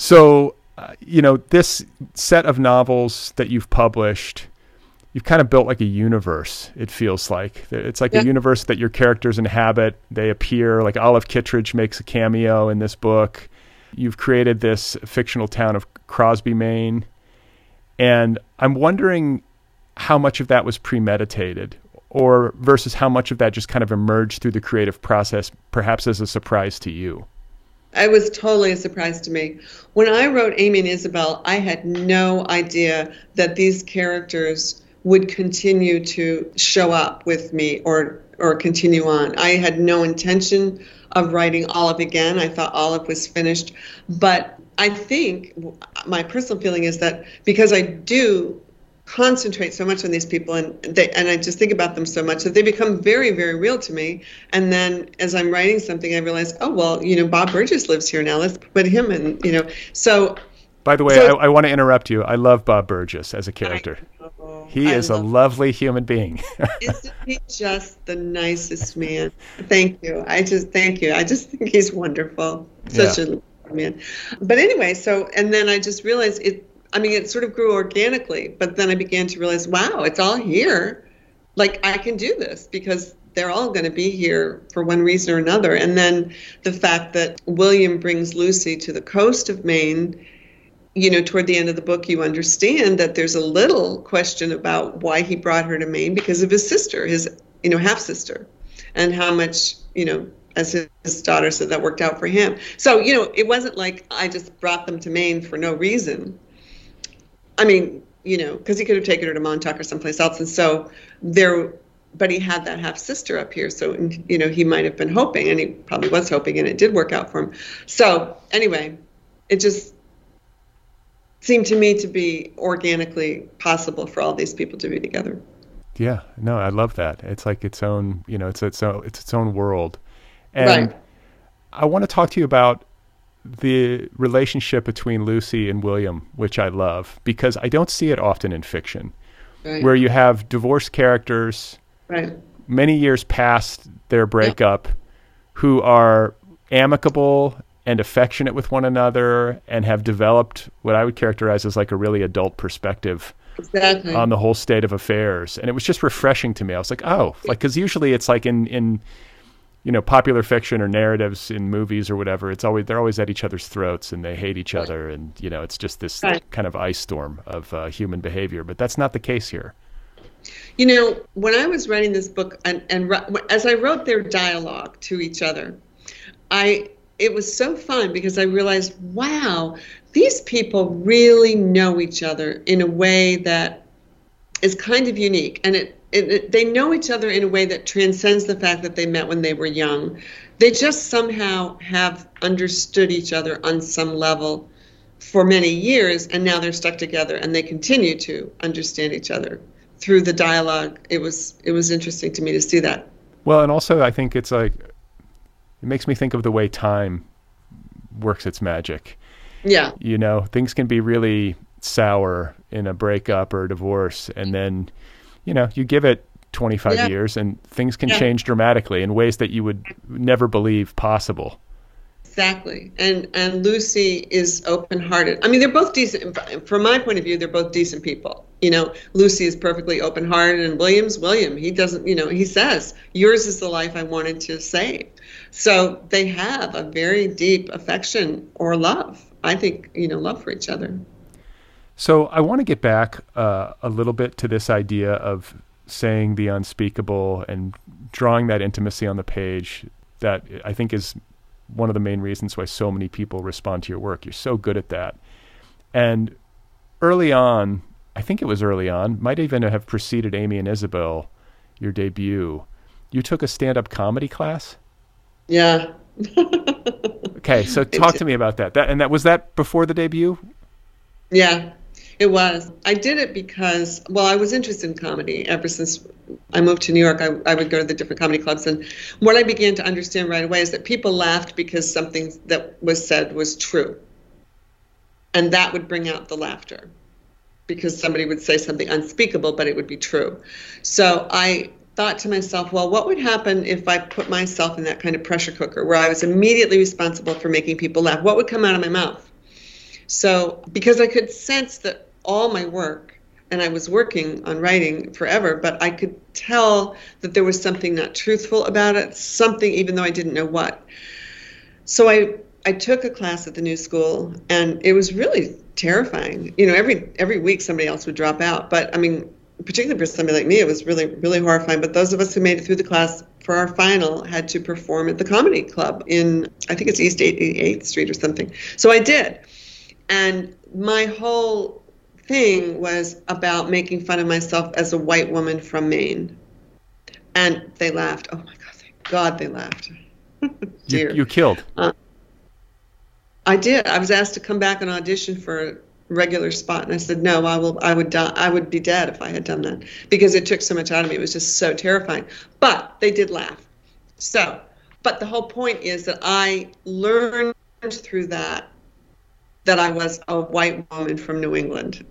So, uh, you know, this set of novels that you've published, you've kind of built like a universe, it feels like. It's like
Yeah.
a universe that your characters inhabit. They appear, like Olive Kitteridge makes a cameo in this book. You've created this fictional town of Crosby, Maine. And I'm wondering how much of that was premeditated or versus how much of that just kind of emerged through the creative process, perhaps as a surprise to you.
It was totally a surprise to me. When I wrote Amy and Isabel, I had no idea that these characters would continue to show up with me or or continue on. I had no intention of writing Olive again. I thought Olive was finished, but I think my personal feeling is that because I do concentrate so much on these people and they and I just think about them so much that they become very very real to me. And then as I'm writing something I realize oh well you know Bob Burgess lives here now. Let's put him in you know. So
By the way,
So-
I, I want to interrupt you. I love Bob Burgess as a character. He
I
is a
love-
lovely human being.
isn't he just the nicest man? Thank you. I just thank you. I just think he's wonderful. Such
Yeah.
a man. But anyway so and then I just realized it I mean it sort of grew organically but then I began to realize wow it's all here like I can do this because they're all going to be here for one reason or another. And then the fact that William brings Lucy to the coast of Maine, you know, toward the end of the book, you understand that there's a little question about why he brought her to Maine because of his sister, his, you know, half sister, and how much, you know, as his, daughter said, that worked out for him. So, you know, it wasn't like I just brought them to Maine for no reason. I mean, you know, because he could have taken her to Montauk or someplace else. And so there, but he had that half sister up here. So, you know, he might have been hoping, and he probably was hoping, and it did work out for him. So, anyway, it just seemed to me to be organically possible for all these people to be together.
yeah, no, I love that. It's like its own, you know, it's its own, it's its own world. And
Right.
I want to talk to you about the relationship between Lucy and William, which I love because I don't see it often in fiction,
Right.
where you have divorced characters
right.
many years past their breakup who are amicable and affectionate with one another and have developed what I would characterize as like a really adult perspective
Exactly.
on the whole state of affairs. And it was just refreshing to me. I was like, oh, like, because usually it's like in, in, you know, popular fiction or narratives in movies or whatever, it's always, they're always at each other's throats and they hate each other. And, you know, it's just this
Right.
kind of ice storm of uh, human behavior. But that's not the case here.
You know, when I was writing this book, and, and as I wrote their dialogue to each other, I it was so fun because I realized, wow, these people really know each other in a way that is kind of unique, and it, it, it they know each other in a way that transcends the fact that they met when they were young. They just somehow have understood each other on some level for many years, and now they're stuck together, and they continue to understand each other through the dialogue. It was it was interesting to me to see that.
Well, and also I think it's like it makes me think of the way time works its magic.
Yeah,
You know, things can be really sour in a breakup or a divorce, and then, you know, you give it 25
Yeah.
years and things can
Yeah.
change dramatically in ways that you would never believe possible.
exactly. And and Lucy is open-hearted. I mean, they're both decent. From my point of view, they're both decent people. You know, Lucy is perfectly open-hearted, and William's William. He doesn't. You know, he says, "Yours is the life I wanted to save." So they have a very deep affection or love. I think you know, love for each other.
So I want to get back uh, a little bit to this idea of saying the unspeakable and drawing that intimacy on the page that I think is one of the main reasons why so many people respond to your work. You're so good at that. And early on, I think it was early on, might even have preceded Amy and Isabel, your debut. You took a stand-up comedy class.
Yeah.
okay, so talk to me about that. That and that was that before the debut.
Yeah, it was. I did it because, well, I was interested in comedy ever since I moved to New York. I, I would go to the different comedy clubs, and what I began to understand right away is that people laughed because something that was said was true, and that would bring out the laughter because somebody would say something unspeakable, but it would be true. So I thought to myself, well, what would happen if I put myself in that kind of pressure cooker where I was immediately responsible for making people laugh? What would come out of my mouth? So, because I could sense that all my work, and I was working on writing forever, but I could tell that there was something not truthful about it, something, even though I didn't know what. So I I took a class at the new school, and it was really terrifying. You know, every every week somebody else would drop out, but I mean, particularly for somebody like me, it was really really horrifying. But those of us who made it through the class for our final had to perform at the comedy club in I think it's East 88th Street or something. So I did, and my whole thing was about making fun of myself as a white woman from Maine. And they laughed. Oh my God, thank God they laughed.
you, you, killed. Uh,
I did. I was asked to come back and audition for a regular spot, and I said no. I will. I would die. I would be dead if I had done that because it took so much out of me. It was just so terrifying. But they did laugh. So, but the whole point is that I learned through that that I was a white woman from New England.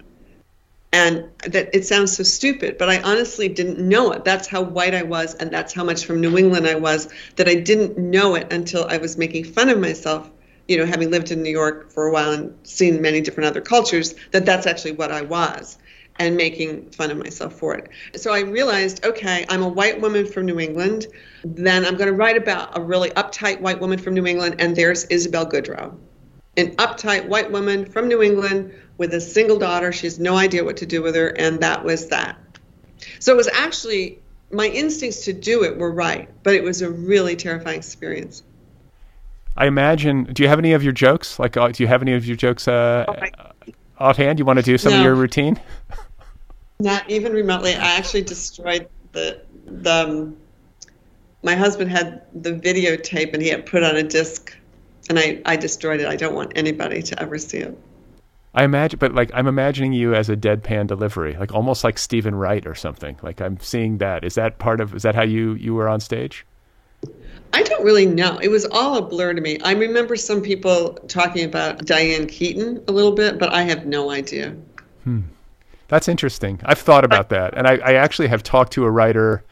And that it sounds so stupid, but I honestly didn't know it. That's how white I was, and that's how much from New England I was, that I didn't know it until I was making fun of myself, you know, having lived in New York for a while and seen many different other cultures, that that's actually what I was and making fun of myself for it. So I realized, okay, I'm a white woman from New England. Then I'm going to write about a really uptight white woman from New England, and there's Isabel Goodrow an uptight white woman from New England with a single daughter. She has no idea what to do with her, and that was that. So it was actually my instincts to do it were right, but it was a really terrifying experience.
I imagine. Do you have any of your jokes? Like, uh, do you have any of your jokes uh, oh, offhand? You want to do some no, of your routine?
Not even remotely. I actually destroyed the the. Um, my husband had the videotape, and he had put on a disc and I, I destroyed it. I don't want anybody to ever see it.
I imagine, but like I'm imagining you as a deadpan delivery, like almost like Steven Wright or something. Like I'm seeing that. Is that part of? Is that how you you were on stage?
I don't really know. It was all a blur to me. I remember some people talking about Diane Keaton a little bit, but I have no idea.
Hmm. That's interesting. I've thought about that, and I, I actually have talked to a writer.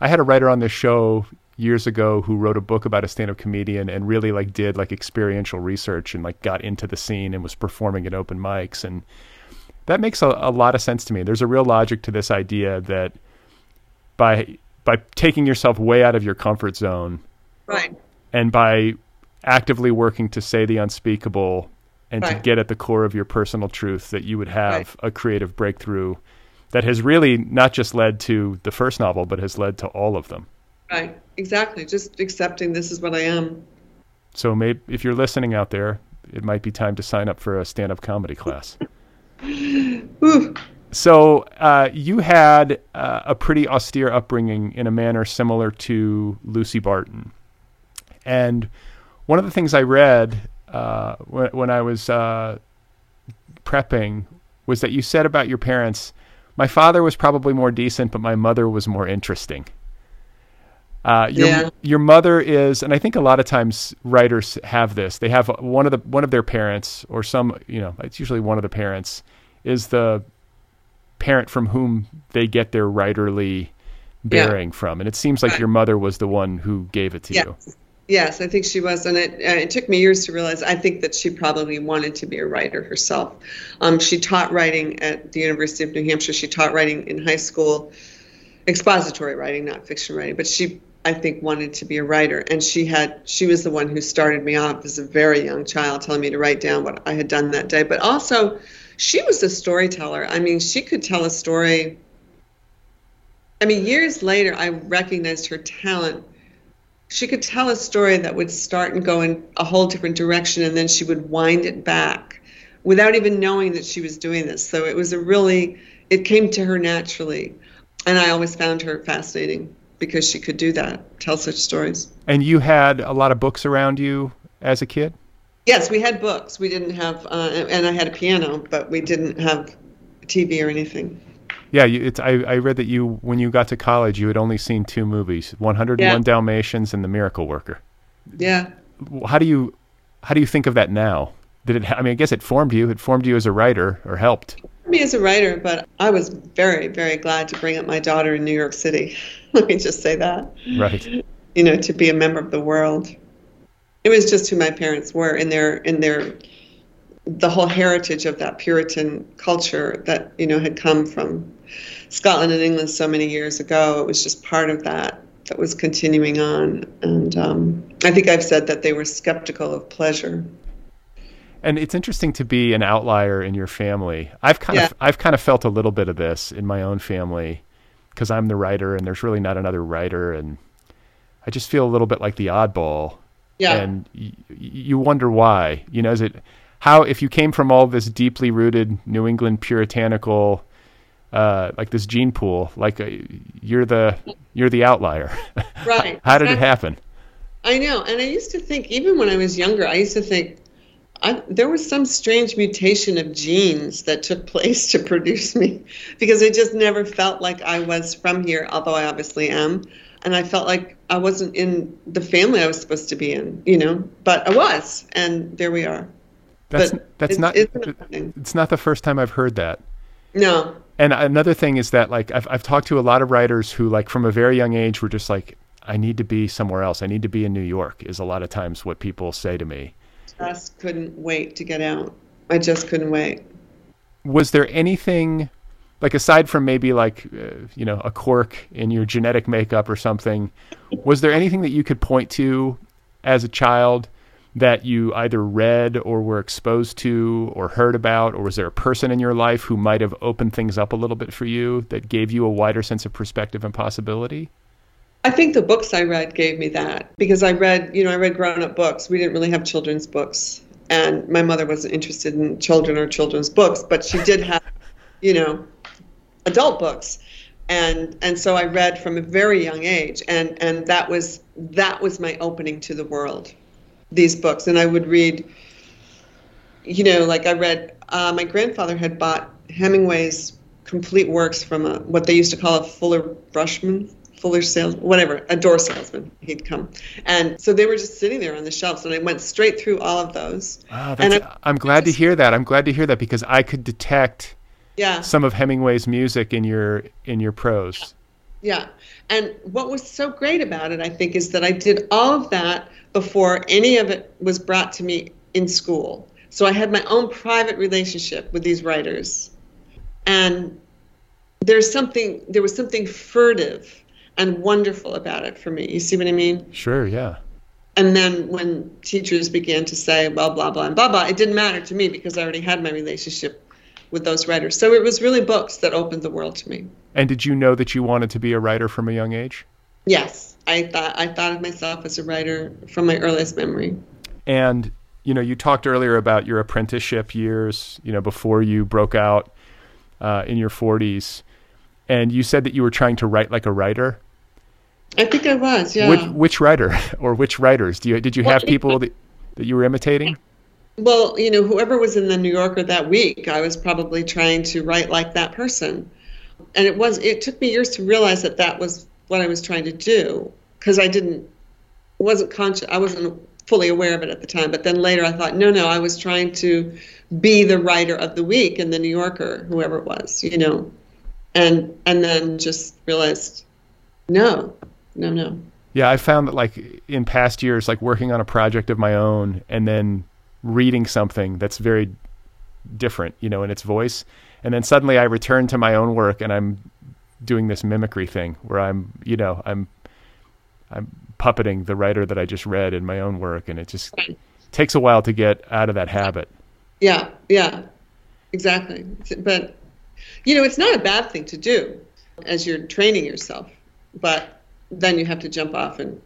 I had a writer on this show years ago who wrote a book about a stand-up comedian and really like did like experiential research and like got into the scene and was performing at open mics and that makes a, a lot of sense to me. There's a real logic to this idea that by by taking yourself way out of your comfort zone,
right,
and by actively working to say the unspeakable and right. to get at the core of your personal truth, that you would have right. a creative breakthrough that has really not just led to the first novel, but has led to all of them.
Right, exactly. Just accepting this is what I am.
So maybe if you're listening out there, it might be time to sign up for a stand-up comedy class. so uh, you had uh, a pretty austere upbringing in a manner similar to Lucy Barton, and one of the things I read uh, when, when, I was uh, prepping was that you said about your parents, "My father was probably more decent, but my mother was more interesting." Uh, your yeah. your mother is, and I think a lot of times writers have this. They have one of the one of their parents, or some, you know, it's usually one of the parents, is the parent from whom they get their writerly bearing yeah. from, and it seems like right. your mother was the one who gave it to
yes.
you.
Yes, I think she was, and it uh, it took me years to realize. I think that she probably wanted to be a writer herself. Um, she taught writing at the University of New Hampshire. She taught writing in high school, expository writing, not fiction writing. But she I think wanted to be a writer. And she had she was the one who started me off as a very young child telling me to write down what I had done that day. But also she was a storyteller. I mean she could tell a story. I mean years later I recognized her talent. She could tell a story that would start and go in a whole different direction and then she would wind it back without even knowing that she was doing this. So it was a really, it came to her naturally. And I always found her fascinating because she could do that, tell such stories.
And you had a lot of books around you as a kid?
Yes, we had books. We didn't have, uh, and I had a piano, but we didn't have TV or anything.
Yeah, you, it's. I, I read that you, when you got to college, you had only seen two movies: 101
Yeah.
Dalmatians and The Miracle Worker.
Yeah.
How do you, how do you think of that now? Did it? I mean, I guess it formed you. It formed you as a writer, or helped.
Me as a writer, but I was very, very glad to bring up my daughter in New York City. Let me just say that.
Right.
You know, to be a member of the world. It was just who my parents were in their in their the whole heritage of that Puritan culture that, you know, had come from Scotland and England so many years ago. It was just part of that that was continuing on. And um, I think I've said that they were skeptical of pleasure.
And it's interesting to be an outlier in your family. I've kind
Yeah.
of I've kind of felt a little bit of this in my own family because I'm the writer and there's really not another writer and I just feel a little bit like the oddball.
Yeah.
And y- you wonder why. You know, is it how if you came from all this deeply rooted New England puritanical uh, like this gene pool, like uh, you're the you're the outlier.
Right.
how did it happen?
I know, and I used to think, even when I was younger, I used to think I, there was some strange mutation of genes that took place to produce me, because I just never felt like I was from here, although I obviously am, and I felt like I wasn't in the family I was supposed to be in, you know, but I was, and there we are.
That's
But
that's not
it's
it's not the first time I've heard that.
No,
And another thing is that like I've I've talked to a lot of writers who like from a very young age were just like I need to be somewhere else. I need to be in New York is a lot of times what people say to me.
Just couldn't wait to get out. I just couldn't wait.
Was there anything like aside from maybe like uh, you know a quirk in your genetic makeup or something, was there anything that you could point to as a child that you either read or were exposed to or heard about or was there a person in your life who might have opened things up a little bit for you that gave you a wider sense of perspective and possibility?
I think the books I read gave me that because I read, you know, I read grown up books. We didn't really have children's books. And my mother wasn't interested in children or children's books, but she did have, you know, adult books. And and so I read from a very young age and and that was that was my opening to the world. These books and I would read you know, like I read uh, my grandfather had bought Hemingway's complete works from a what they used to call a Fuller Brushman, Fuller sales, whatever, a door salesman. He'd come, and so they were just sitting there on the shelves, and I went straight through all of those.
Wow,
And I-
I'm glad to hear that. I'm glad to hear that because I could detect
Yeah,
some of Hemingway's music in your in your prose.
yeah. And what was so great about it, I think, is that I did all of that before any of it was brought to me in school. So I had my own private relationship with these writers, and there's something there was something furtive and wonderful about it for me. You see what I mean?
Sure, yeah.
And then when teachers began to say, well, blah, blah, and blah, blah, it didn't matter to me because I already had my relationship with those writers. So it was really books that opened the world to me.
And did you know that you wanted to be a writer from a young age?
Yes, I thought I thought of myself as a writer from my earliest memory.
And you know, you talked earlier about your apprenticeship years, you know, before you broke out uh, in your 40s, and you said that you were trying to write like a writer.
I think I was, yeah.
Which which writer or which writers? Do you did you have people that, that you were imitating?
Well, you know, whoever was in the New Yorker that week, I was probably trying to write like that person. And it was it took me years to realize that that was what I was trying to do because I didn't wasn't conscious I wasn't fully aware of it at the time, but then later I thought, no, no, I was trying to be the writer of the week in the New Yorker, whoever it was, you know. And and then just realized no. No, no.
Yeah, I found that like in past years, like working on a project of my own and then reading something that's very different, you know, in its voice, and then suddenly I return to my own work and I'm doing this mimicry thing where I'm, you know, I'm I'm puppeting the writer that I just read in my own work, and it just takes a while to get out of that habit.
Yeah, yeah, exactly. But, you know, it's not a bad thing to do as you're training yourself, but then you have to jump off and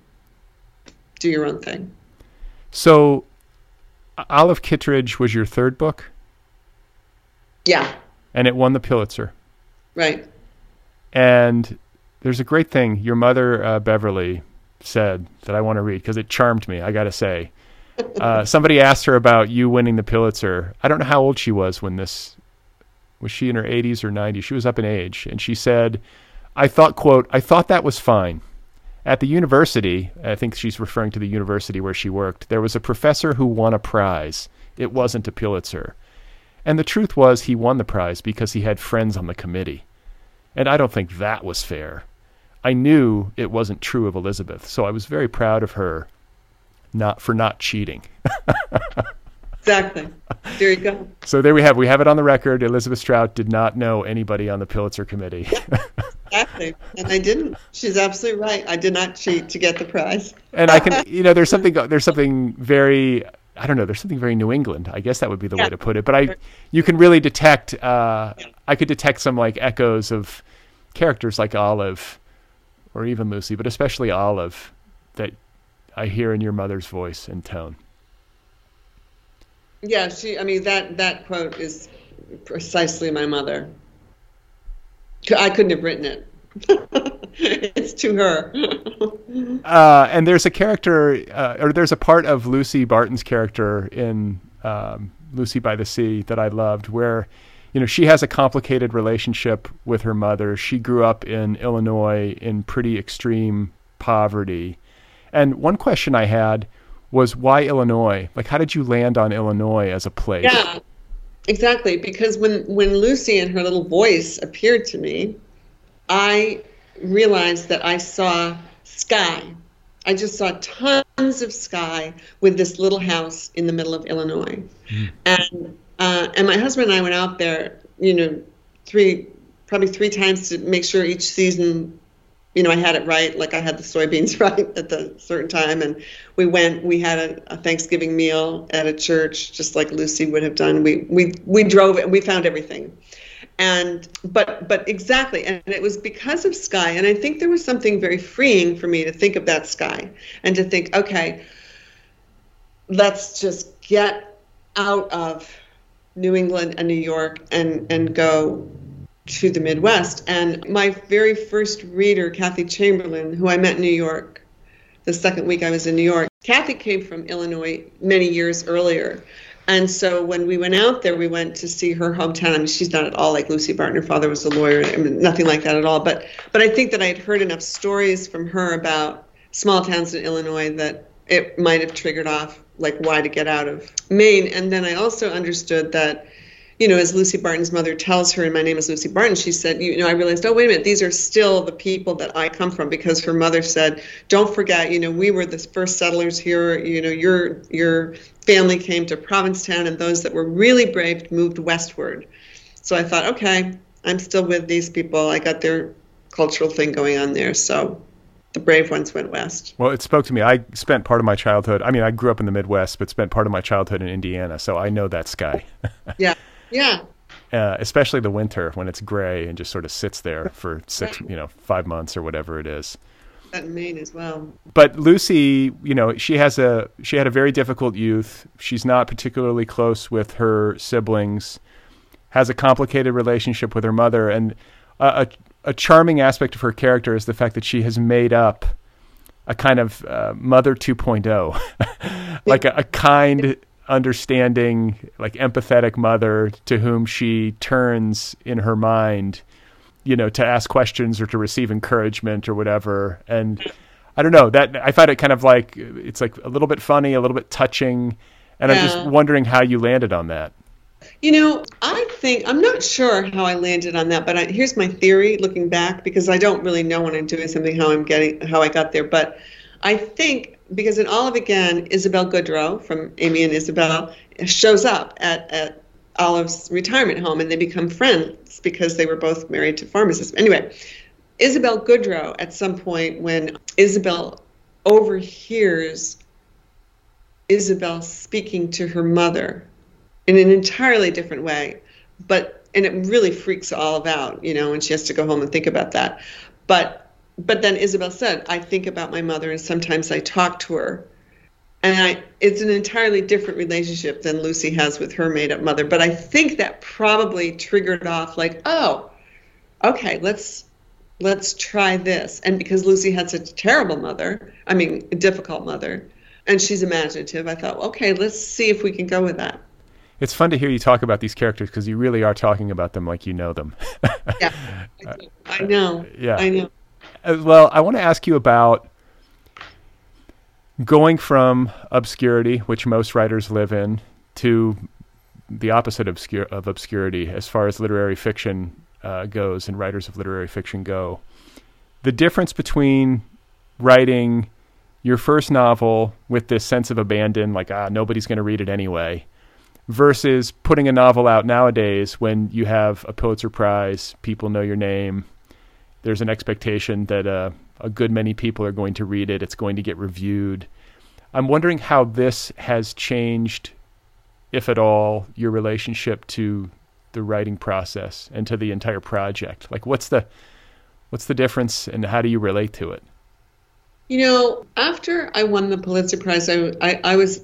do your own thing.
So, Olive Kitteridge was your third book,
Yeah,
and it won the Pulitzer.
right.
And there's a great thing your mother, uh, Beverly, said that I want to read because it charmed me, I got to say. Uh, somebody asked her about you winning the Pulitzer. I don't know how old she was when this was she in her 80s or 90s. She was up in age, and she said, "I thought, quote, I thought that was fine." At the university, I think she's referring to the university where she worked. There was a professor who won a prize. It wasn't a Pulitzer, and the truth was he won the prize because he had friends on the committee, and I don't think that was fair. I knew it wasn't true of Elizabeth, so I was very proud of her not for not cheating.
Exactly. There you go.
So there we have we have it on the record. Elizabeth Strout did not know anybody on the Pulitzer committee.
Exactly. And I didn't. She's absolutely right. I did not cheat to get the prize.
and I can you know there's something there's something very I don't know there's something very New England. I guess that would be the way to put it. But I you can really detect uh, I could detect some like echoes of characters like Olive or even Lucy, but especially Olive that I hear in your mother's voice and tone.
Yeah, she. I mean that that quote is precisely my mother. I couldn't have written it. it's to her.
Uh, and there's a character, uh, or there's a part of Lucy Barton's character in um, Lucy by the Sea that I loved, where you know she has a complicated relationship with her mother. She grew up in Illinois in pretty extreme poverty, and one question I had was why Illinois? Like, how did you land on Illinois as a place?
yeah, exactly. Because when when Lucy and her little voice appeared to me, I realized that I saw sky. I just saw tons of sky with this little house in the middle of Illinois, and uh, and my husband and I went out there, you know, three probably three times to make sure each season, you know, I had it right, like I had the soybeans right at the certain time, and we went. We had a, a Thanksgiving meal at a church, just like Lucy would have done. We we we drove it. We found everything and but but exactly and it was because of sky and i think there was something very freeing for me to think of that sky and to think okay let's just get out of new england and new york and and go to the midwest and my very first reader kathy chamberlain who i met in new york the second week i was in new york kathy came from illinois many years earlier and so when we went out there, we went to see her hometown. I mean, she's not at all like Lucy Barton. Her father was a lawyer. I mean, nothing like that at all. But but I think that I had heard enough stories from her about small towns in Illinois that it might have triggered off like why to get out of Maine. And then I also understood that, you know, as Lucy Barton's mother tells her, and my name is Lucy Barton, she said, you know, I realized, oh, wait a minute, these are still the people that I come from because her mother said, don't forget, you know, we were the first settlers here, you know, your your family came to Provincetown and those that were really brave moved westward. So I thought, okay, I'm still with these people. I got their cultural thing going on there. So the brave ones went west.
Well, it spoke to me. I spent part of my childhood. I mean, I grew up in the Midwest, but spent part of my childhood in Indiana, so I know that sky.
Yeah. Yeah.
uh, especially the winter when it's gray and just sort of sits there for six, you know, five months or whatever it is.
That in Maine as well.
But Lucy, you know, she has a she had a very difficult youth. She's not particularly close with her siblings. Has a complicated relationship with her mother, and a, a, a charming aspect of her character is the fact that she has made up a kind of uh, mother 2.0, like a, a kind, understanding, like empathetic mother to whom she turns in her mind, you know, to ask questions or to receive encouragement or whatever. And I don't know that I find it kind of like it's like a little bit funny, a little bit touching, and I'm just wondering how you landed on that.
You know, I think I'm not sure how I landed on that, but I, here's my theory looking back because I don't really know when I'm doing something how I'm getting how I got there. But I think because in Olive again, Isabel Goodrow from Amy and Isabel shows up at, at Olive's retirement home and they become friends because they were both married to pharmacists. Anyway, Isabel Goodrow at some point when Isabel overhears Isabel speaking to her mother in an entirely different way, but and it really freaks Olive out, you know, and she has to go home and think about that. But but then Isabel said, I think about my mother and sometimes I talk to her and I, it's an entirely different relationship than Lucy has with her made up mother. But I think that probably triggered off like, oh, okay, let's let's try this. And because Lucy had such a terrible mother, I mean, a difficult mother, and she's imaginative, I thought, okay, let's see if we can go with that.
It's fun to hear you talk about these characters because you really are talking about them like you know them.
yeah, I, I know.
Yeah,
I know.
Uh, well, I want to ask you about going from obscurity, which most writers live in, to the opposite obscure, of obscurity as far as literary fiction uh, goes and writers of literary fiction go. The difference between writing your first novel with this sense of abandon, like, ah, nobody's going to read it anyway, versus putting a novel out nowadays when you have a Pulitzer Prize, people know your name, there's an expectation that uh, a good many people are going to read it, it's going to get reviewed. I'm wondering how this has changed, if at all, your relationship to the writing process and to the entire project? Like, what's the what's the difference, and how do you relate to it?
You know, after I won the Pulitzer Prize, I, I, I was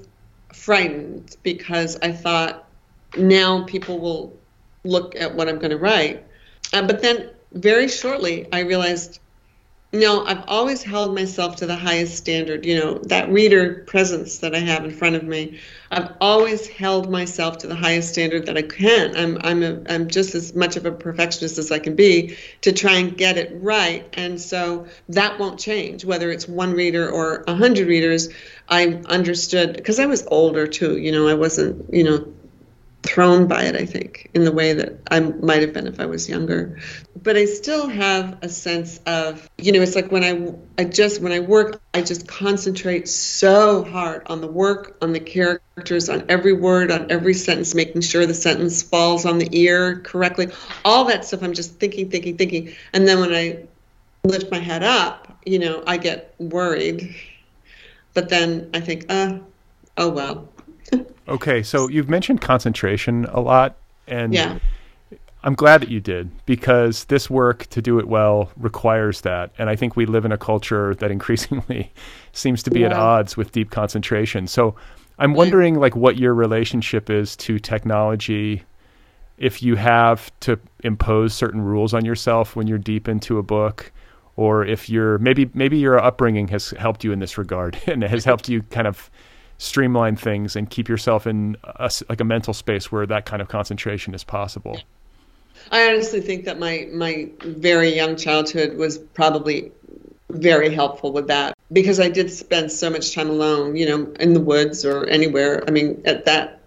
frightened because I thought now people will look at what I'm going to write. Uh, but then very shortly, I realized no, I've always held myself to the highest standard. You know, that reader presence that I have in front of me, I've always held myself to the highest standard that I can. I'm I'm a, I'm just as much of a perfectionist as I can be to try and get it right. And so that won't change whether it's one reader or a hundred readers. I understood because I was older too. You know, I wasn't you know thrown by it, I think, in the way that I might have been if I was younger. But I still have a sense of, you know, it's like when I, I just, when I work, I just concentrate so hard on the work, on the characters, on every word, on every sentence, making sure the sentence falls on the ear correctly. All that stuff, I'm just thinking, thinking, thinking. And then when I lift my head up, you know, I get worried. But then I think, uh, oh well,
okay, so you've mentioned concentration a lot, and
yeah.
I'm glad that you did because this work to do it well requires that. And I think we live in a culture that increasingly seems to be yeah. at odds with deep concentration. So I'm mm. wondering like what your relationship is to technology if you have to impose certain rules on yourself when you're deep into a book or if you're maybe maybe your upbringing has helped you in this regard and has helped you kind of streamline things and keep yourself in a, like a mental space where that kind of concentration is possible.
I honestly think that my my very young childhood was probably very helpful with that because I did spend so much time alone, you know, in the woods or anywhere. I mean, at that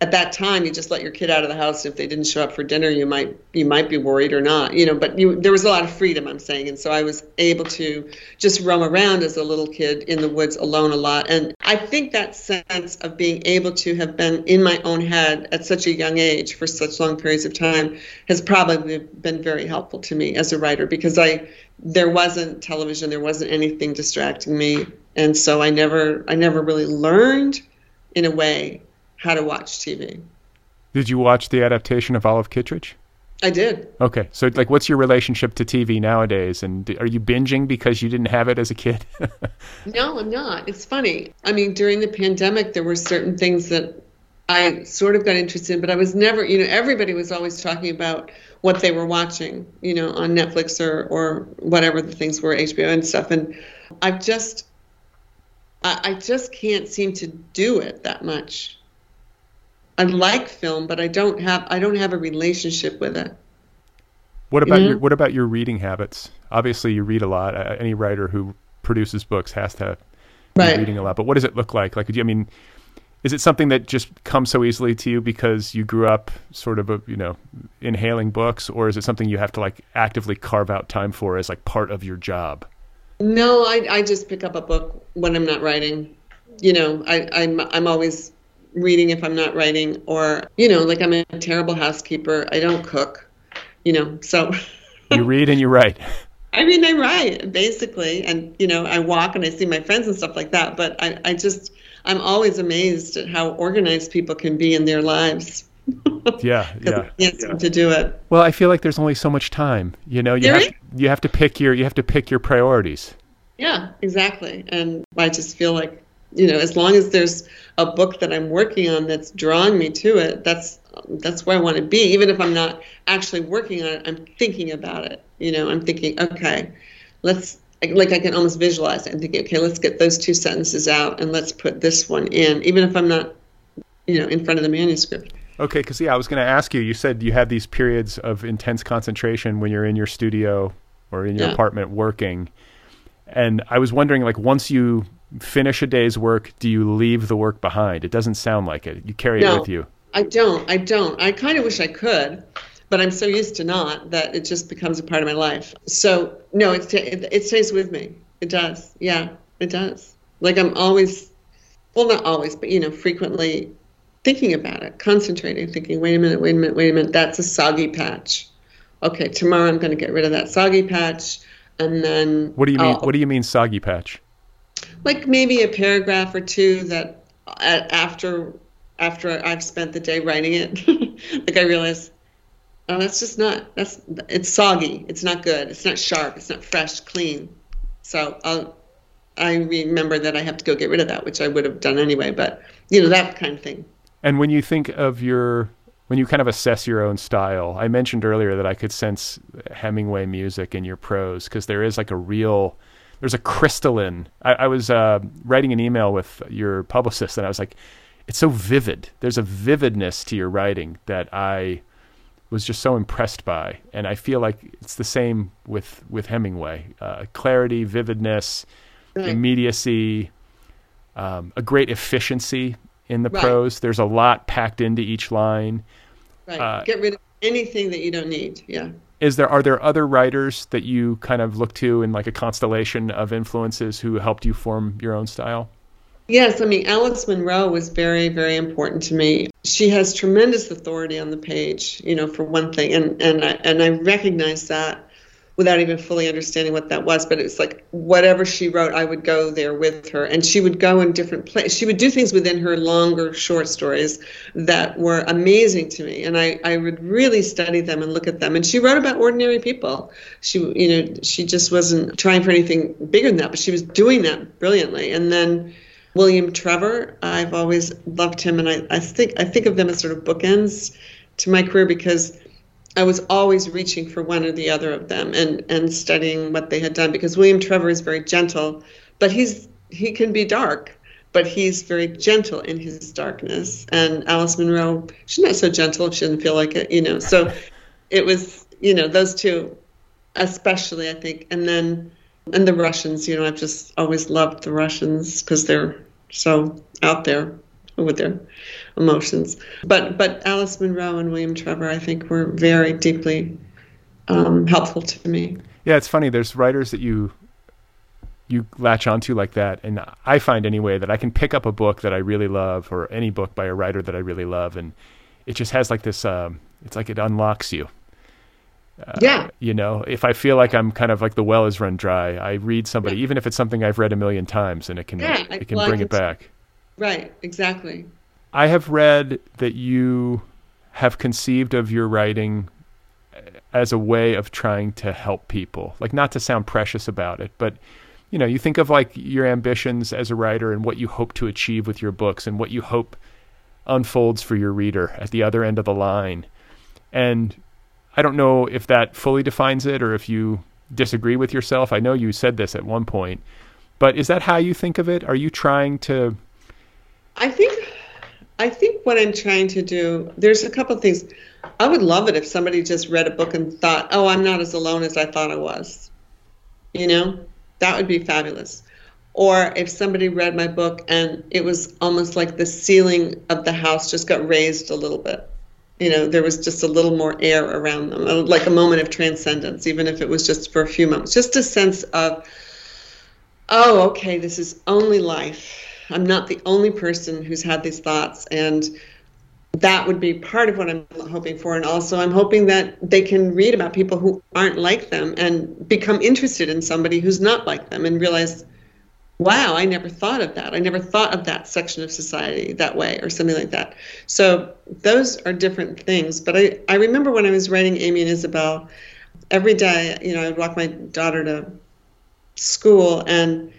at that time you just let your kid out of the house. If they didn't show up for dinner you might you might be worried or not you know but you there was a lot of freedom i'm saying. And so i was able to just roam around as a little kid in the woods alone a lot. And i think that sense of being able to have been in my own head at such a young age for such long periods of time has probably been very helpful to me as a writer because i there wasn't television there wasn't anything distracting me. And so i never i never really learned in a way how to watch TV.
Did you watch the adaptation of Olive Kitteridge?
I did.
Okay, so like, what's your relationship to TV nowadays? And are you binging because you didn't have it as a kid?
no, I'm not. It's funny. I mean, during the pandemic, there were certain things that I sort of got interested in, but I was never, you know, everybody was always talking about what they were watching, you know, on Netflix or or whatever the things were, HBO and stuff. And I've just, I, I just can't seem to do it that much. I like film, but I don't have I don't have a relationship with it.
What about your mm-hmm. What about your reading habits? Obviously, you read a lot. Any writer who produces books has to be right. reading a lot. But what does it look like? Like, you, I mean, is it something that just comes so easily to you because you grew up sort of a you know inhaling books, or is it something you have to like actively carve out time for as like part of your job?
No, I I just pick up a book when I'm not writing. You know, I I'm I'm always reading if I'm not writing, or, you know, like I'm a terrible housekeeper. I don't cook, you know, so.
you read and you write.
I mean, I write basically, and, you know, I walk and I see my friends and stuff like that, but I, I just, I'm always amazed at how organized people can be in their lives.
yeah, yeah.
yeah. to do it.
Well, I feel like there's only so much time. You know, you there have is? you have to pick your you have to pick your priorities.
Yeah, exactly. And I just feel like you know, as long as there's a book that I'm working on that's drawing me to it, that's that's where I want to be. Even if I'm not actually working on it, I'm thinking about it. You know, I'm thinking, okay, let's like I can almost visualize it and think okay, let's get those two sentences out and let's put this one in, even if I'm not, you know, in front of the manuscript.
Okay, because yeah, I was going to ask you. You said you have these periods of intense concentration when you're in your studio or in your yeah. apartment working, and I was wondering, like, once you finish a day's work, do you leave the work behind? It doesn't sound like it. You carry
no,
it with you.
I don't. I don't. I kind of wish I could, but I'm so used to not that it just becomes a part of my life. So no, it it, it stays with me. It does. Yeah, it does. Like I'm always, well, not always, but you know, frequently thinking about it, concentrating, thinking, wait a minute, wait a minute, wait a minute, that's a soggy patch. Okay, tomorrow I'm going to get rid of that soggy patch, and then.
What do you mean? I'll, what do you mean soggy patch?
Like maybe a paragraph or two that after after I've spent the day writing it, like I realize, oh, that's just not that's it's soggy. It's not good. It's not sharp. It's not fresh, clean. So I'll I remember that I have to go get rid of that, which I would have done anyway. But you know that kind of thing.
And when you think of your when you kind of assess your own style, I mentioned earlier that I could sense Hemingway music in your prose because there is like a real there's a crystalline. I, I was uh, writing an email with your publicist, and I was like, it's so vivid. There's a vividness to your writing that I was just so impressed by, and I feel like it's the same with with Hemingway. Uh, clarity, vividness, immediacy, um, a great efficiency in the right. prose. There's a lot packed into each line.
Right. Uh, Get rid of anything that you don't need. Yeah
is there are there other writers that you kind of look to in like a constellation of influences who helped you form your own style?
Yes, I mean Alice Munro was very very important to me. She has tremendous authority on the page, you know, for one thing, and and I, and I recognize that without even fully understanding what that was. But it's like whatever she wrote, I would go there with her, and she would go in different places. She would do things within her longer short stories that were amazing to me, and I I would really study them and look at them. And she wrote about ordinary people. She you know she just wasn't trying for anything bigger than that, but she was doing that brilliantly. And then. William Trevor, I've always loved him, and I, I think I think of them as sort of bookends to my career because I was always reaching for one or the other of them and and studying what they had done because William Trevor is very gentle, but he's he can be dark, but he's very gentle in his darkness. And Alice Munro, she's not so gentle if she doesn't feel like it, you know. So it was, you know, those two, especially I think, and then and the Russians, you know, I've just always loved the Russians because they're so out there with their emotions. But but Alice Munro and William Trevor, I think, were very deeply um, helpful to me.
Yeah, it's funny. There's writers that you you latch onto like that, and I find anyway that I can pick up a book that I really love, or any book by a writer that I really love, and it just has like this. Um, it's like it unlocks you.
Uh, yeah.
You know, if I feel like I'm kind of like the well is run dry, I read somebody, yeah. even if it's something I've read a million times, and it can yeah, it can well, bring it back.
Right. Exactly.
I have read that you have conceived of your writing as a way of trying to help people. Like not to sound precious about it, but you know, you think of like your ambitions as a writer and what you hope to achieve with your books and what you hope unfolds for your reader at the other end of the line. And I don't know if that fully defines it or if you disagree with yourself. I know you said this at one point, but is that how you think of it? Are you trying to
I think I think what I'm trying to do, there's a couple of things. I would love it if somebody just read a book and thought, oh, I'm not as alone as I thought I was. You know, that would be fabulous. Or if somebody read my book and it was almost like the ceiling of the house just got raised a little bit. You know, there was just a little more air around them, like a moment of transcendence, even if it was just for a few moments. Just a sense of, oh, okay, this is only life I'm not the only person who's had these thoughts. And that would be part of what I'm hoping for. And also, I'm hoping that they can read about people who aren't like them and become interested in somebody who's not like them and realize, wow, I never thought of that. I never thought of that section of society that way or something like that. So, those are different things. But I, I remember when I was writing Amy and Isabel, every day, you know, I would walk my daughter to school and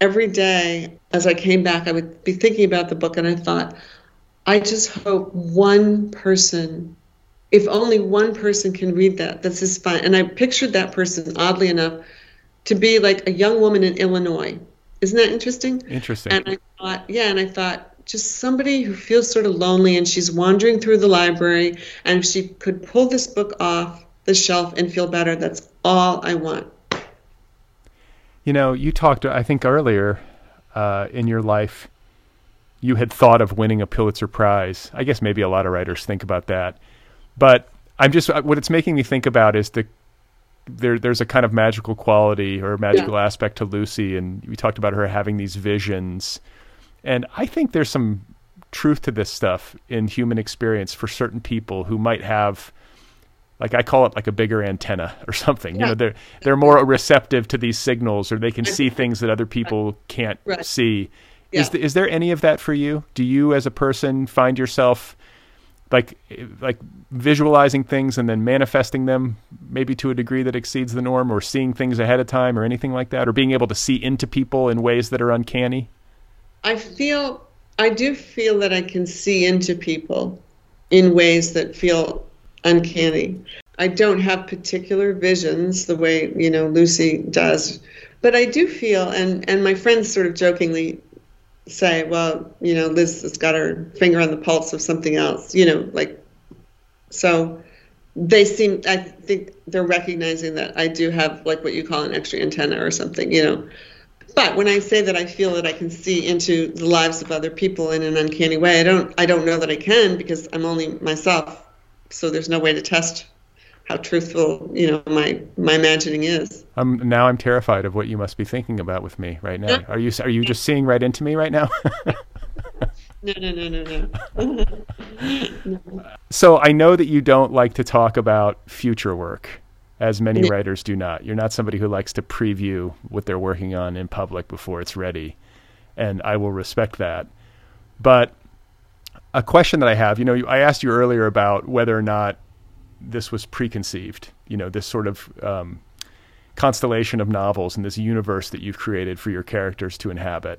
every day as I came back, I would be thinking about the book and I thought, I just hope one person, if only one person can read that, this is fine. And I pictured that person, oddly enough, to be like a young woman in Illinois. Isn't that interesting?
Interesting.
And I thought, yeah, and I thought, just somebody who feels sort of lonely and she's wandering through the library, and if she could pull this book off the shelf and feel better, that's all I want.
You know, you talked, I think, earlier uh, in your life, you had thought of winning a Pulitzer Prize. I guess maybe a lot of writers think about that. But I'm just, uh, what it's making me think about is the, there, there's a kind of magical quality or magical yeah. aspect to Lucy. And we talked about her having these visions. And I think there's some truth to this stuff in human experience for certain people who might have like I call it like a bigger antenna or something. Yeah. You know, they're they're more receptive to these signals, or they can see things that other people can't right. see. Yeah. Is is there any of that for you? Do you, as a person, find yourself like like visualizing things and then manifesting them, maybe to a degree that exceeds the norm, or seeing things ahead of time, or anything like that, or being able to see into people in ways that are uncanny?
I feel I do feel that I can see into people in ways that feel uncanny. I don't have particular visions the way, you know, Lucy does, but I do feel, and, and my friends sort of jokingly say, well, you know, Liz has got her finger on the pulse of something else, you know, like, so they seem, I think they're recognizing that I do have like what you call an extra antenna or something, you know. But when I say that I feel that I can see into the lives of other people in an uncanny way, I don't, I don't know that I can because I'm only myself so there's no way to test how truthful you know my my imagining is.
I'm now I'm terrified of what you must be thinking about with me right now. Are you are you just seeing right into me right now?
no, no, no, no, no.
no. So I know that you don't like to talk about future work, as many yeah. writers do not. You're not somebody who likes to preview what they're working on in public before it's ready, and I will respect that. But a question that I have, you know, I asked you earlier about whether or not this was preconceived, you know, this sort of um, constellation of novels and this universe that you've created for your characters to inhabit.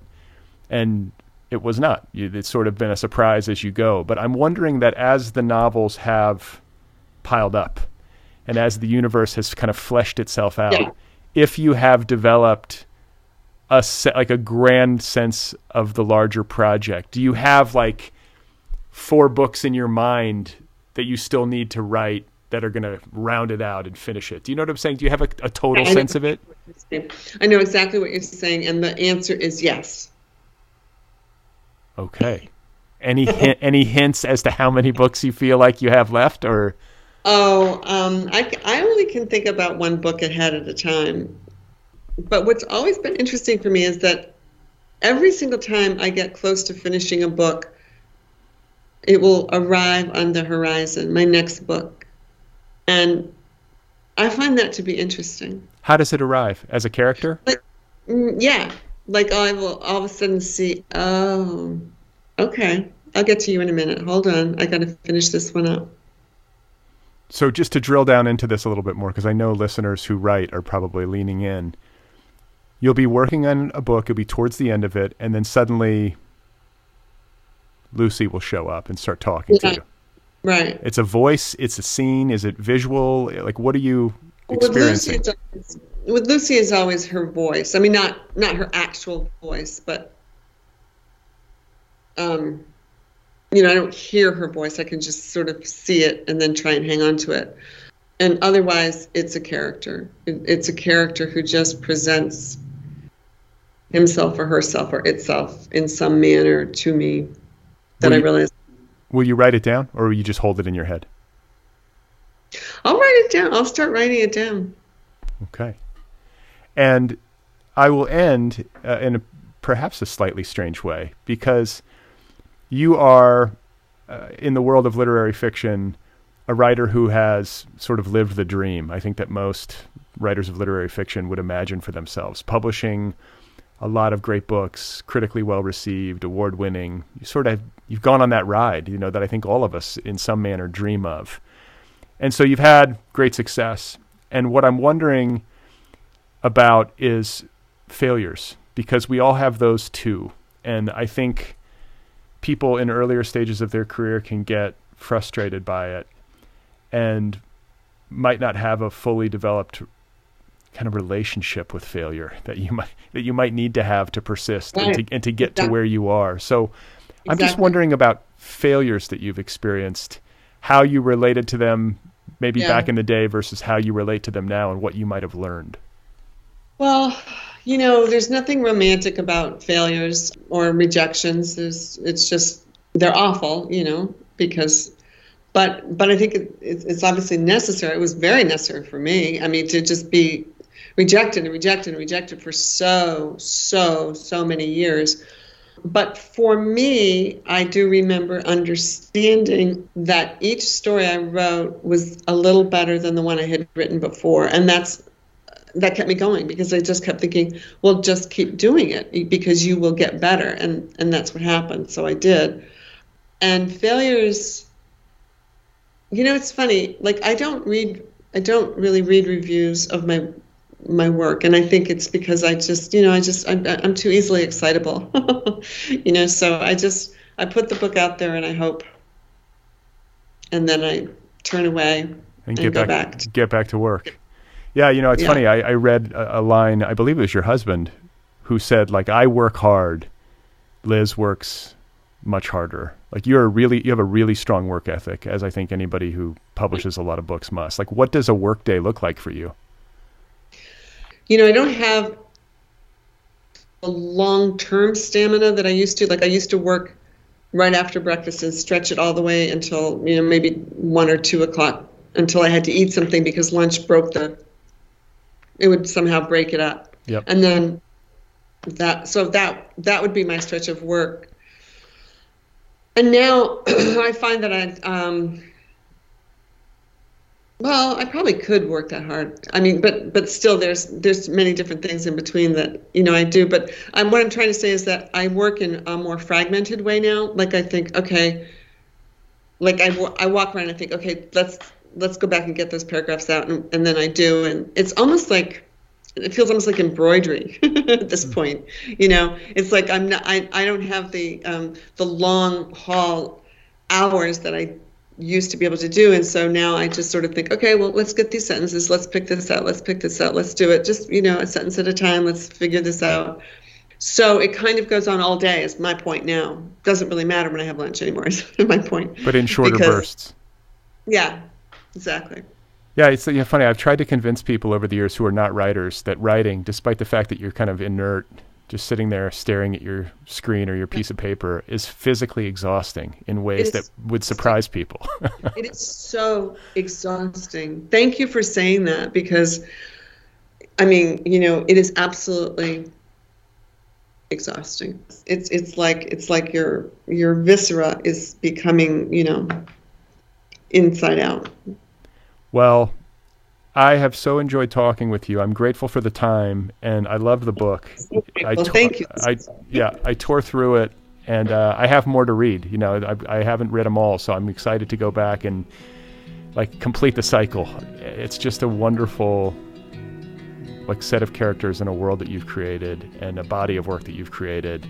And it was not. It's sort of been a surprise as you go. But I'm wondering that as the novels have piled up and as the universe has kind of fleshed itself out, yeah. if you have developed a se- like a grand sense of the larger project, do you have like four books in your mind that you still need to write that are going to round it out and finish it. Do you know what I'm saying? Do you have a, a total sense of it?
I know exactly what you're saying, and the answer is yes.
Okay. Any hint, any hints as to how many books you feel like you have left, or?
Oh, um, I I only can think about one book ahead at a time. But what's always been interesting for me is that every single time I get close to finishing a book, it will arrive on the horizon, my next book. And I find that to be interesting.
How does it arrive? As a character?
Like, mm, yeah. Like I will all of a sudden see, oh, okay, I'll get to you in a minute. Hold on. I got to finish this one up.
So, just to drill down into this a little bit more, because I know listeners who write are probably leaning in. You'll be working on a book, you'll be towards the end of it, and then suddenly Lucy will show up and start talking yeah. to you.
Right.
It's a voice. It's a scene. Is it visual? Like, what are you experiencing?
With Lucy, with Lucy is always her voice. I mean, not not her actual voice, but um, you know, I don't hear her voice. I can just sort of see it and then try and hang on to it. And otherwise, it's a character. It's a character who just presents himself or herself or itself in some manner to me that I realized.
Will you write it down, or will you just hold it in your head?
I'll write it down. I'll start writing it down.
Okay. And I will end uh, in a, perhaps a slightly strange way because you are, uh, in the world of literary fiction, a writer who has sort of lived the dream. I think that most writers of literary fiction would imagine for themselves. Publishing a lot of great books, critically well received, award winning. You sort of you've gone on that ride, you know, that I think all of us in some manner dream of. And so you've had great success. And what I'm wondering about is failures because we all have those too. And I think people in earlier stages of their career can get frustrated by it and might not have a fully developed kind of relationship with failure that you might that you might need to have to persist right. and, to, and to get to where you are. So exactly. I'm just wondering about failures that you've experienced, how you related to them maybe yeah. back in the day versus how you relate to them now and what you might have learned.
Well, you know, there's nothing romantic about failures or rejections. There's, it's just they're awful, you know, because but but I think it, it's obviously necessary. It was very necessary for me. I mean, to just be rejected and rejected and rejected for so so so many years. But for me, I do remember understanding that each story I wrote was a little better than the one I had written before, and that's that kept me going because I just kept thinking, well, just keep doing it because you will get better, and and that's what happened. So I did, and failures. You know, it's funny. Like I don't read, I don't really read reviews of my my work. And i think it's because i just you know i just i'm, I'm too easily excitable. You know so i just i put the book out there and i hope. And then i turn away and, and get back, back.
to, get back to work. Yeah you know it's yeah. funny. I, I read a, a line i believe it was your husband who said like i work hard. Liz works much harder. Like you're a really you have a really strong work ethic as i think anybody who publishes a lot of books must. Like what does a work day look like for you
you know, I don't have a long term stamina that I used to. Like I used to work right after breakfast and stretch it all the way until, you know, maybe one or two o'clock until I had to eat something because lunch broke the it would somehow break it up.
Yep.
And then that so that that would be my stretch of work. And now I find that I um well, I probably could work that hard. I mean, but but still, there's there's many different things in between that you know I do. But I'm, what I'm trying to say is that I work in a more fragmented way now. Like I think, okay, like I, I walk around and think, okay, let's let's go back and get those paragraphs out, and, and then I do, and it's almost like it feels almost like embroidery at this mm. point. You know, it's like I'm not I, I don't have the um, the long haul hours that I used to be able to do. And so now I just sort of think, okay, well, let's get these sentences. Let's pick this out. Let's pick this out. Let's do it. Just, you know, a sentence at a time. Let's figure this out. So it kind of goes on all day, is my point now. Doesn't really matter when I have lunch anymore, is my point.
But in shorter because, bursts.
Yeah, exactly.
Yeah, it's yeah, funny. I've tried to convince people over the years who are not writers that writing, despite the fact that you're kind of inert just sitting there staring at your screen or your piece of paper is physically exhausting in ways that would surprise people.
it is so exhausting. Thank you for saying that because I mean, you know, it is absolutely exhausting. It's it's like it's like your your viscera is becoming, you know, inside out.
Well, I have so enjoyed talking with you. I'm grateful for the time, and I love the book.
I well, thank you.
I yeah, I tore through it, and uh, I have more to read. You know, I, I haven't read them all, so I'm excited to go back and like complete the cycle. It's just a wonderful like set of characters in a world that you've created and a body of work that you've created,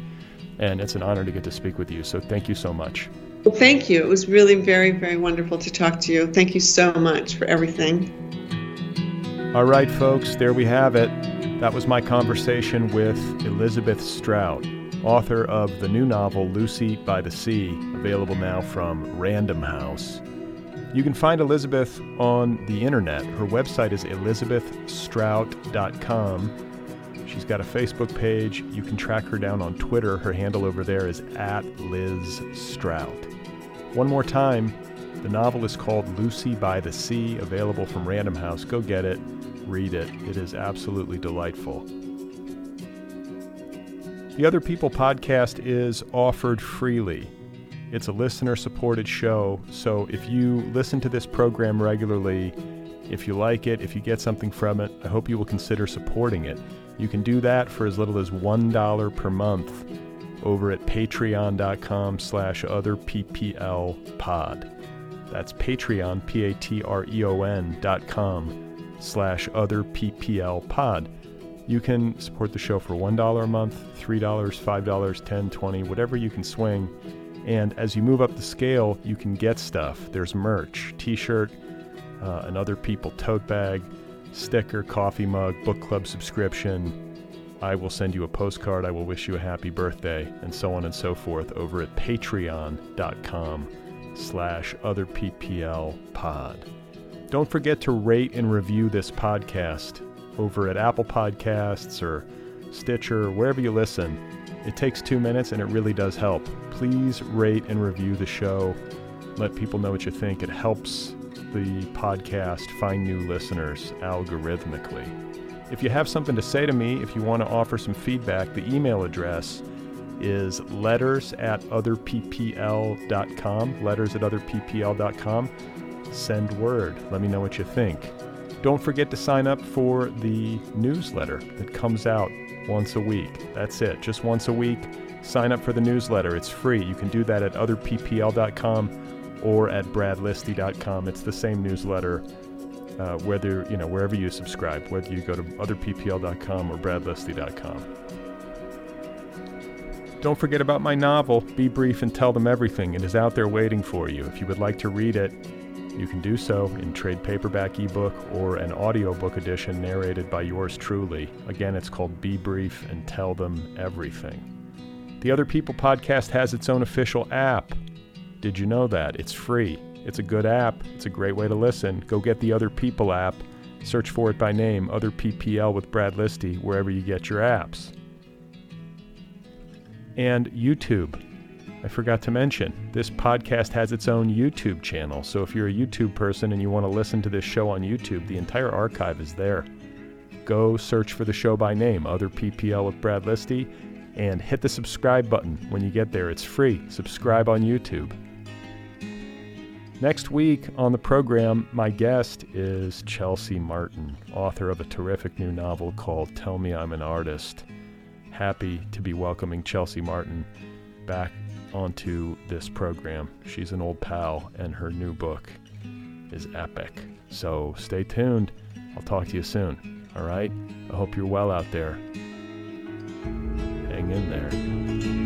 and it's an honor to get to speak with you. So thank you so much.
Well, thank you. It was really very, very wonderful to talk to you. Thank you so much for everything.
All right, folks, there we have it. That was my conversation with Elizabeth Strout, author of the new novel Lucy by the Sea, available now from Random House. You can find Elizabeth on the internet. Her website is elizabethstrout.com. She's got a Facebook page. You can track her down on Twitter. Her handle over there is at Liz Strout. One more time, the novel is called Lucy by the Sea, available from Random House. Go get it, read it. It is absolutely delightful. The Other People podcast is offered freely. It's a listener supported show, so if you listen to this program regularly, if you like it, if you get something from it, I hope you will consider supporting it. You can do that for as little as $1 per month over at patreon.com slash otherpplpod. That's Patreon, P A T R E O N dot com slash other PPL pod. You can support the show for $1 a month, $3, $5, $10, 20 whatever you can swing. And as you move up the scale, you can get stuff. There's merch, t shirt, uh, an Other People tote bag, sticker, coffee mug, book club subscription. I will send you a postcard. I will wish you a happy birthday, and so on and so forth over at patreon.com slash otherpplpod. Don't forget to rate and review this podcast over at Apple Podcasts or Stitcher, wherever you listen. It takes two minutes and it really does help. Please rate and review the show. Let people know what you think. It helps the podcast find new listeners algorithmically. If you have something to say to me, if you want to offer some feedback, the email address is letters at otherppl.com. Letters at otherppl.com. Send word. Let me know what you think. Don't forget to sign up for the newsletter that comes out once a week. That's it, just once a week. Sign up for the newsletter. It's free. You can do that at otherppl.com or at bradlisti.com. It's the same newsletter, uh, whether you know wherever you subscribe, whether you go to otherppl.com or bradlisti.com. Don't forget about my novel, Be Brief and Tell Them Everything. It is out there waiting for you. If you would like to read it, you can do so in trade paperback ebook or an audiobook edition narrated by yours truly. Again, it's called Be Brief and Tell Them Everything. The Other People podcast has its own official app. Did you know that? It's free. It's a good app. It's a great way to listen. Go get the Other People app. Search for it by name, Other PPL with Brad Listi, wherever you get your apps. And YouTube. I forgot to mention, this podcast has its own YouTube channel. So if you're a YouTube person and you want to listen to this show on YouTube, the entire archive is there. Go search for the show by name, Other PPL with Brad Listi, and hit the subscribe button when you get there. It's free. Subscribe on YouTube. Next week on the program, my guest is Chelsea Martin, author of a terrific new novel called Tell Me I'm an Artist. Happy to be welcoming Chelsea Martin back onto this program. She's an old pal, and her new book is epic. So stay tuned. I'll talk to you soon. All right? I hope you're well out there. Hang in there.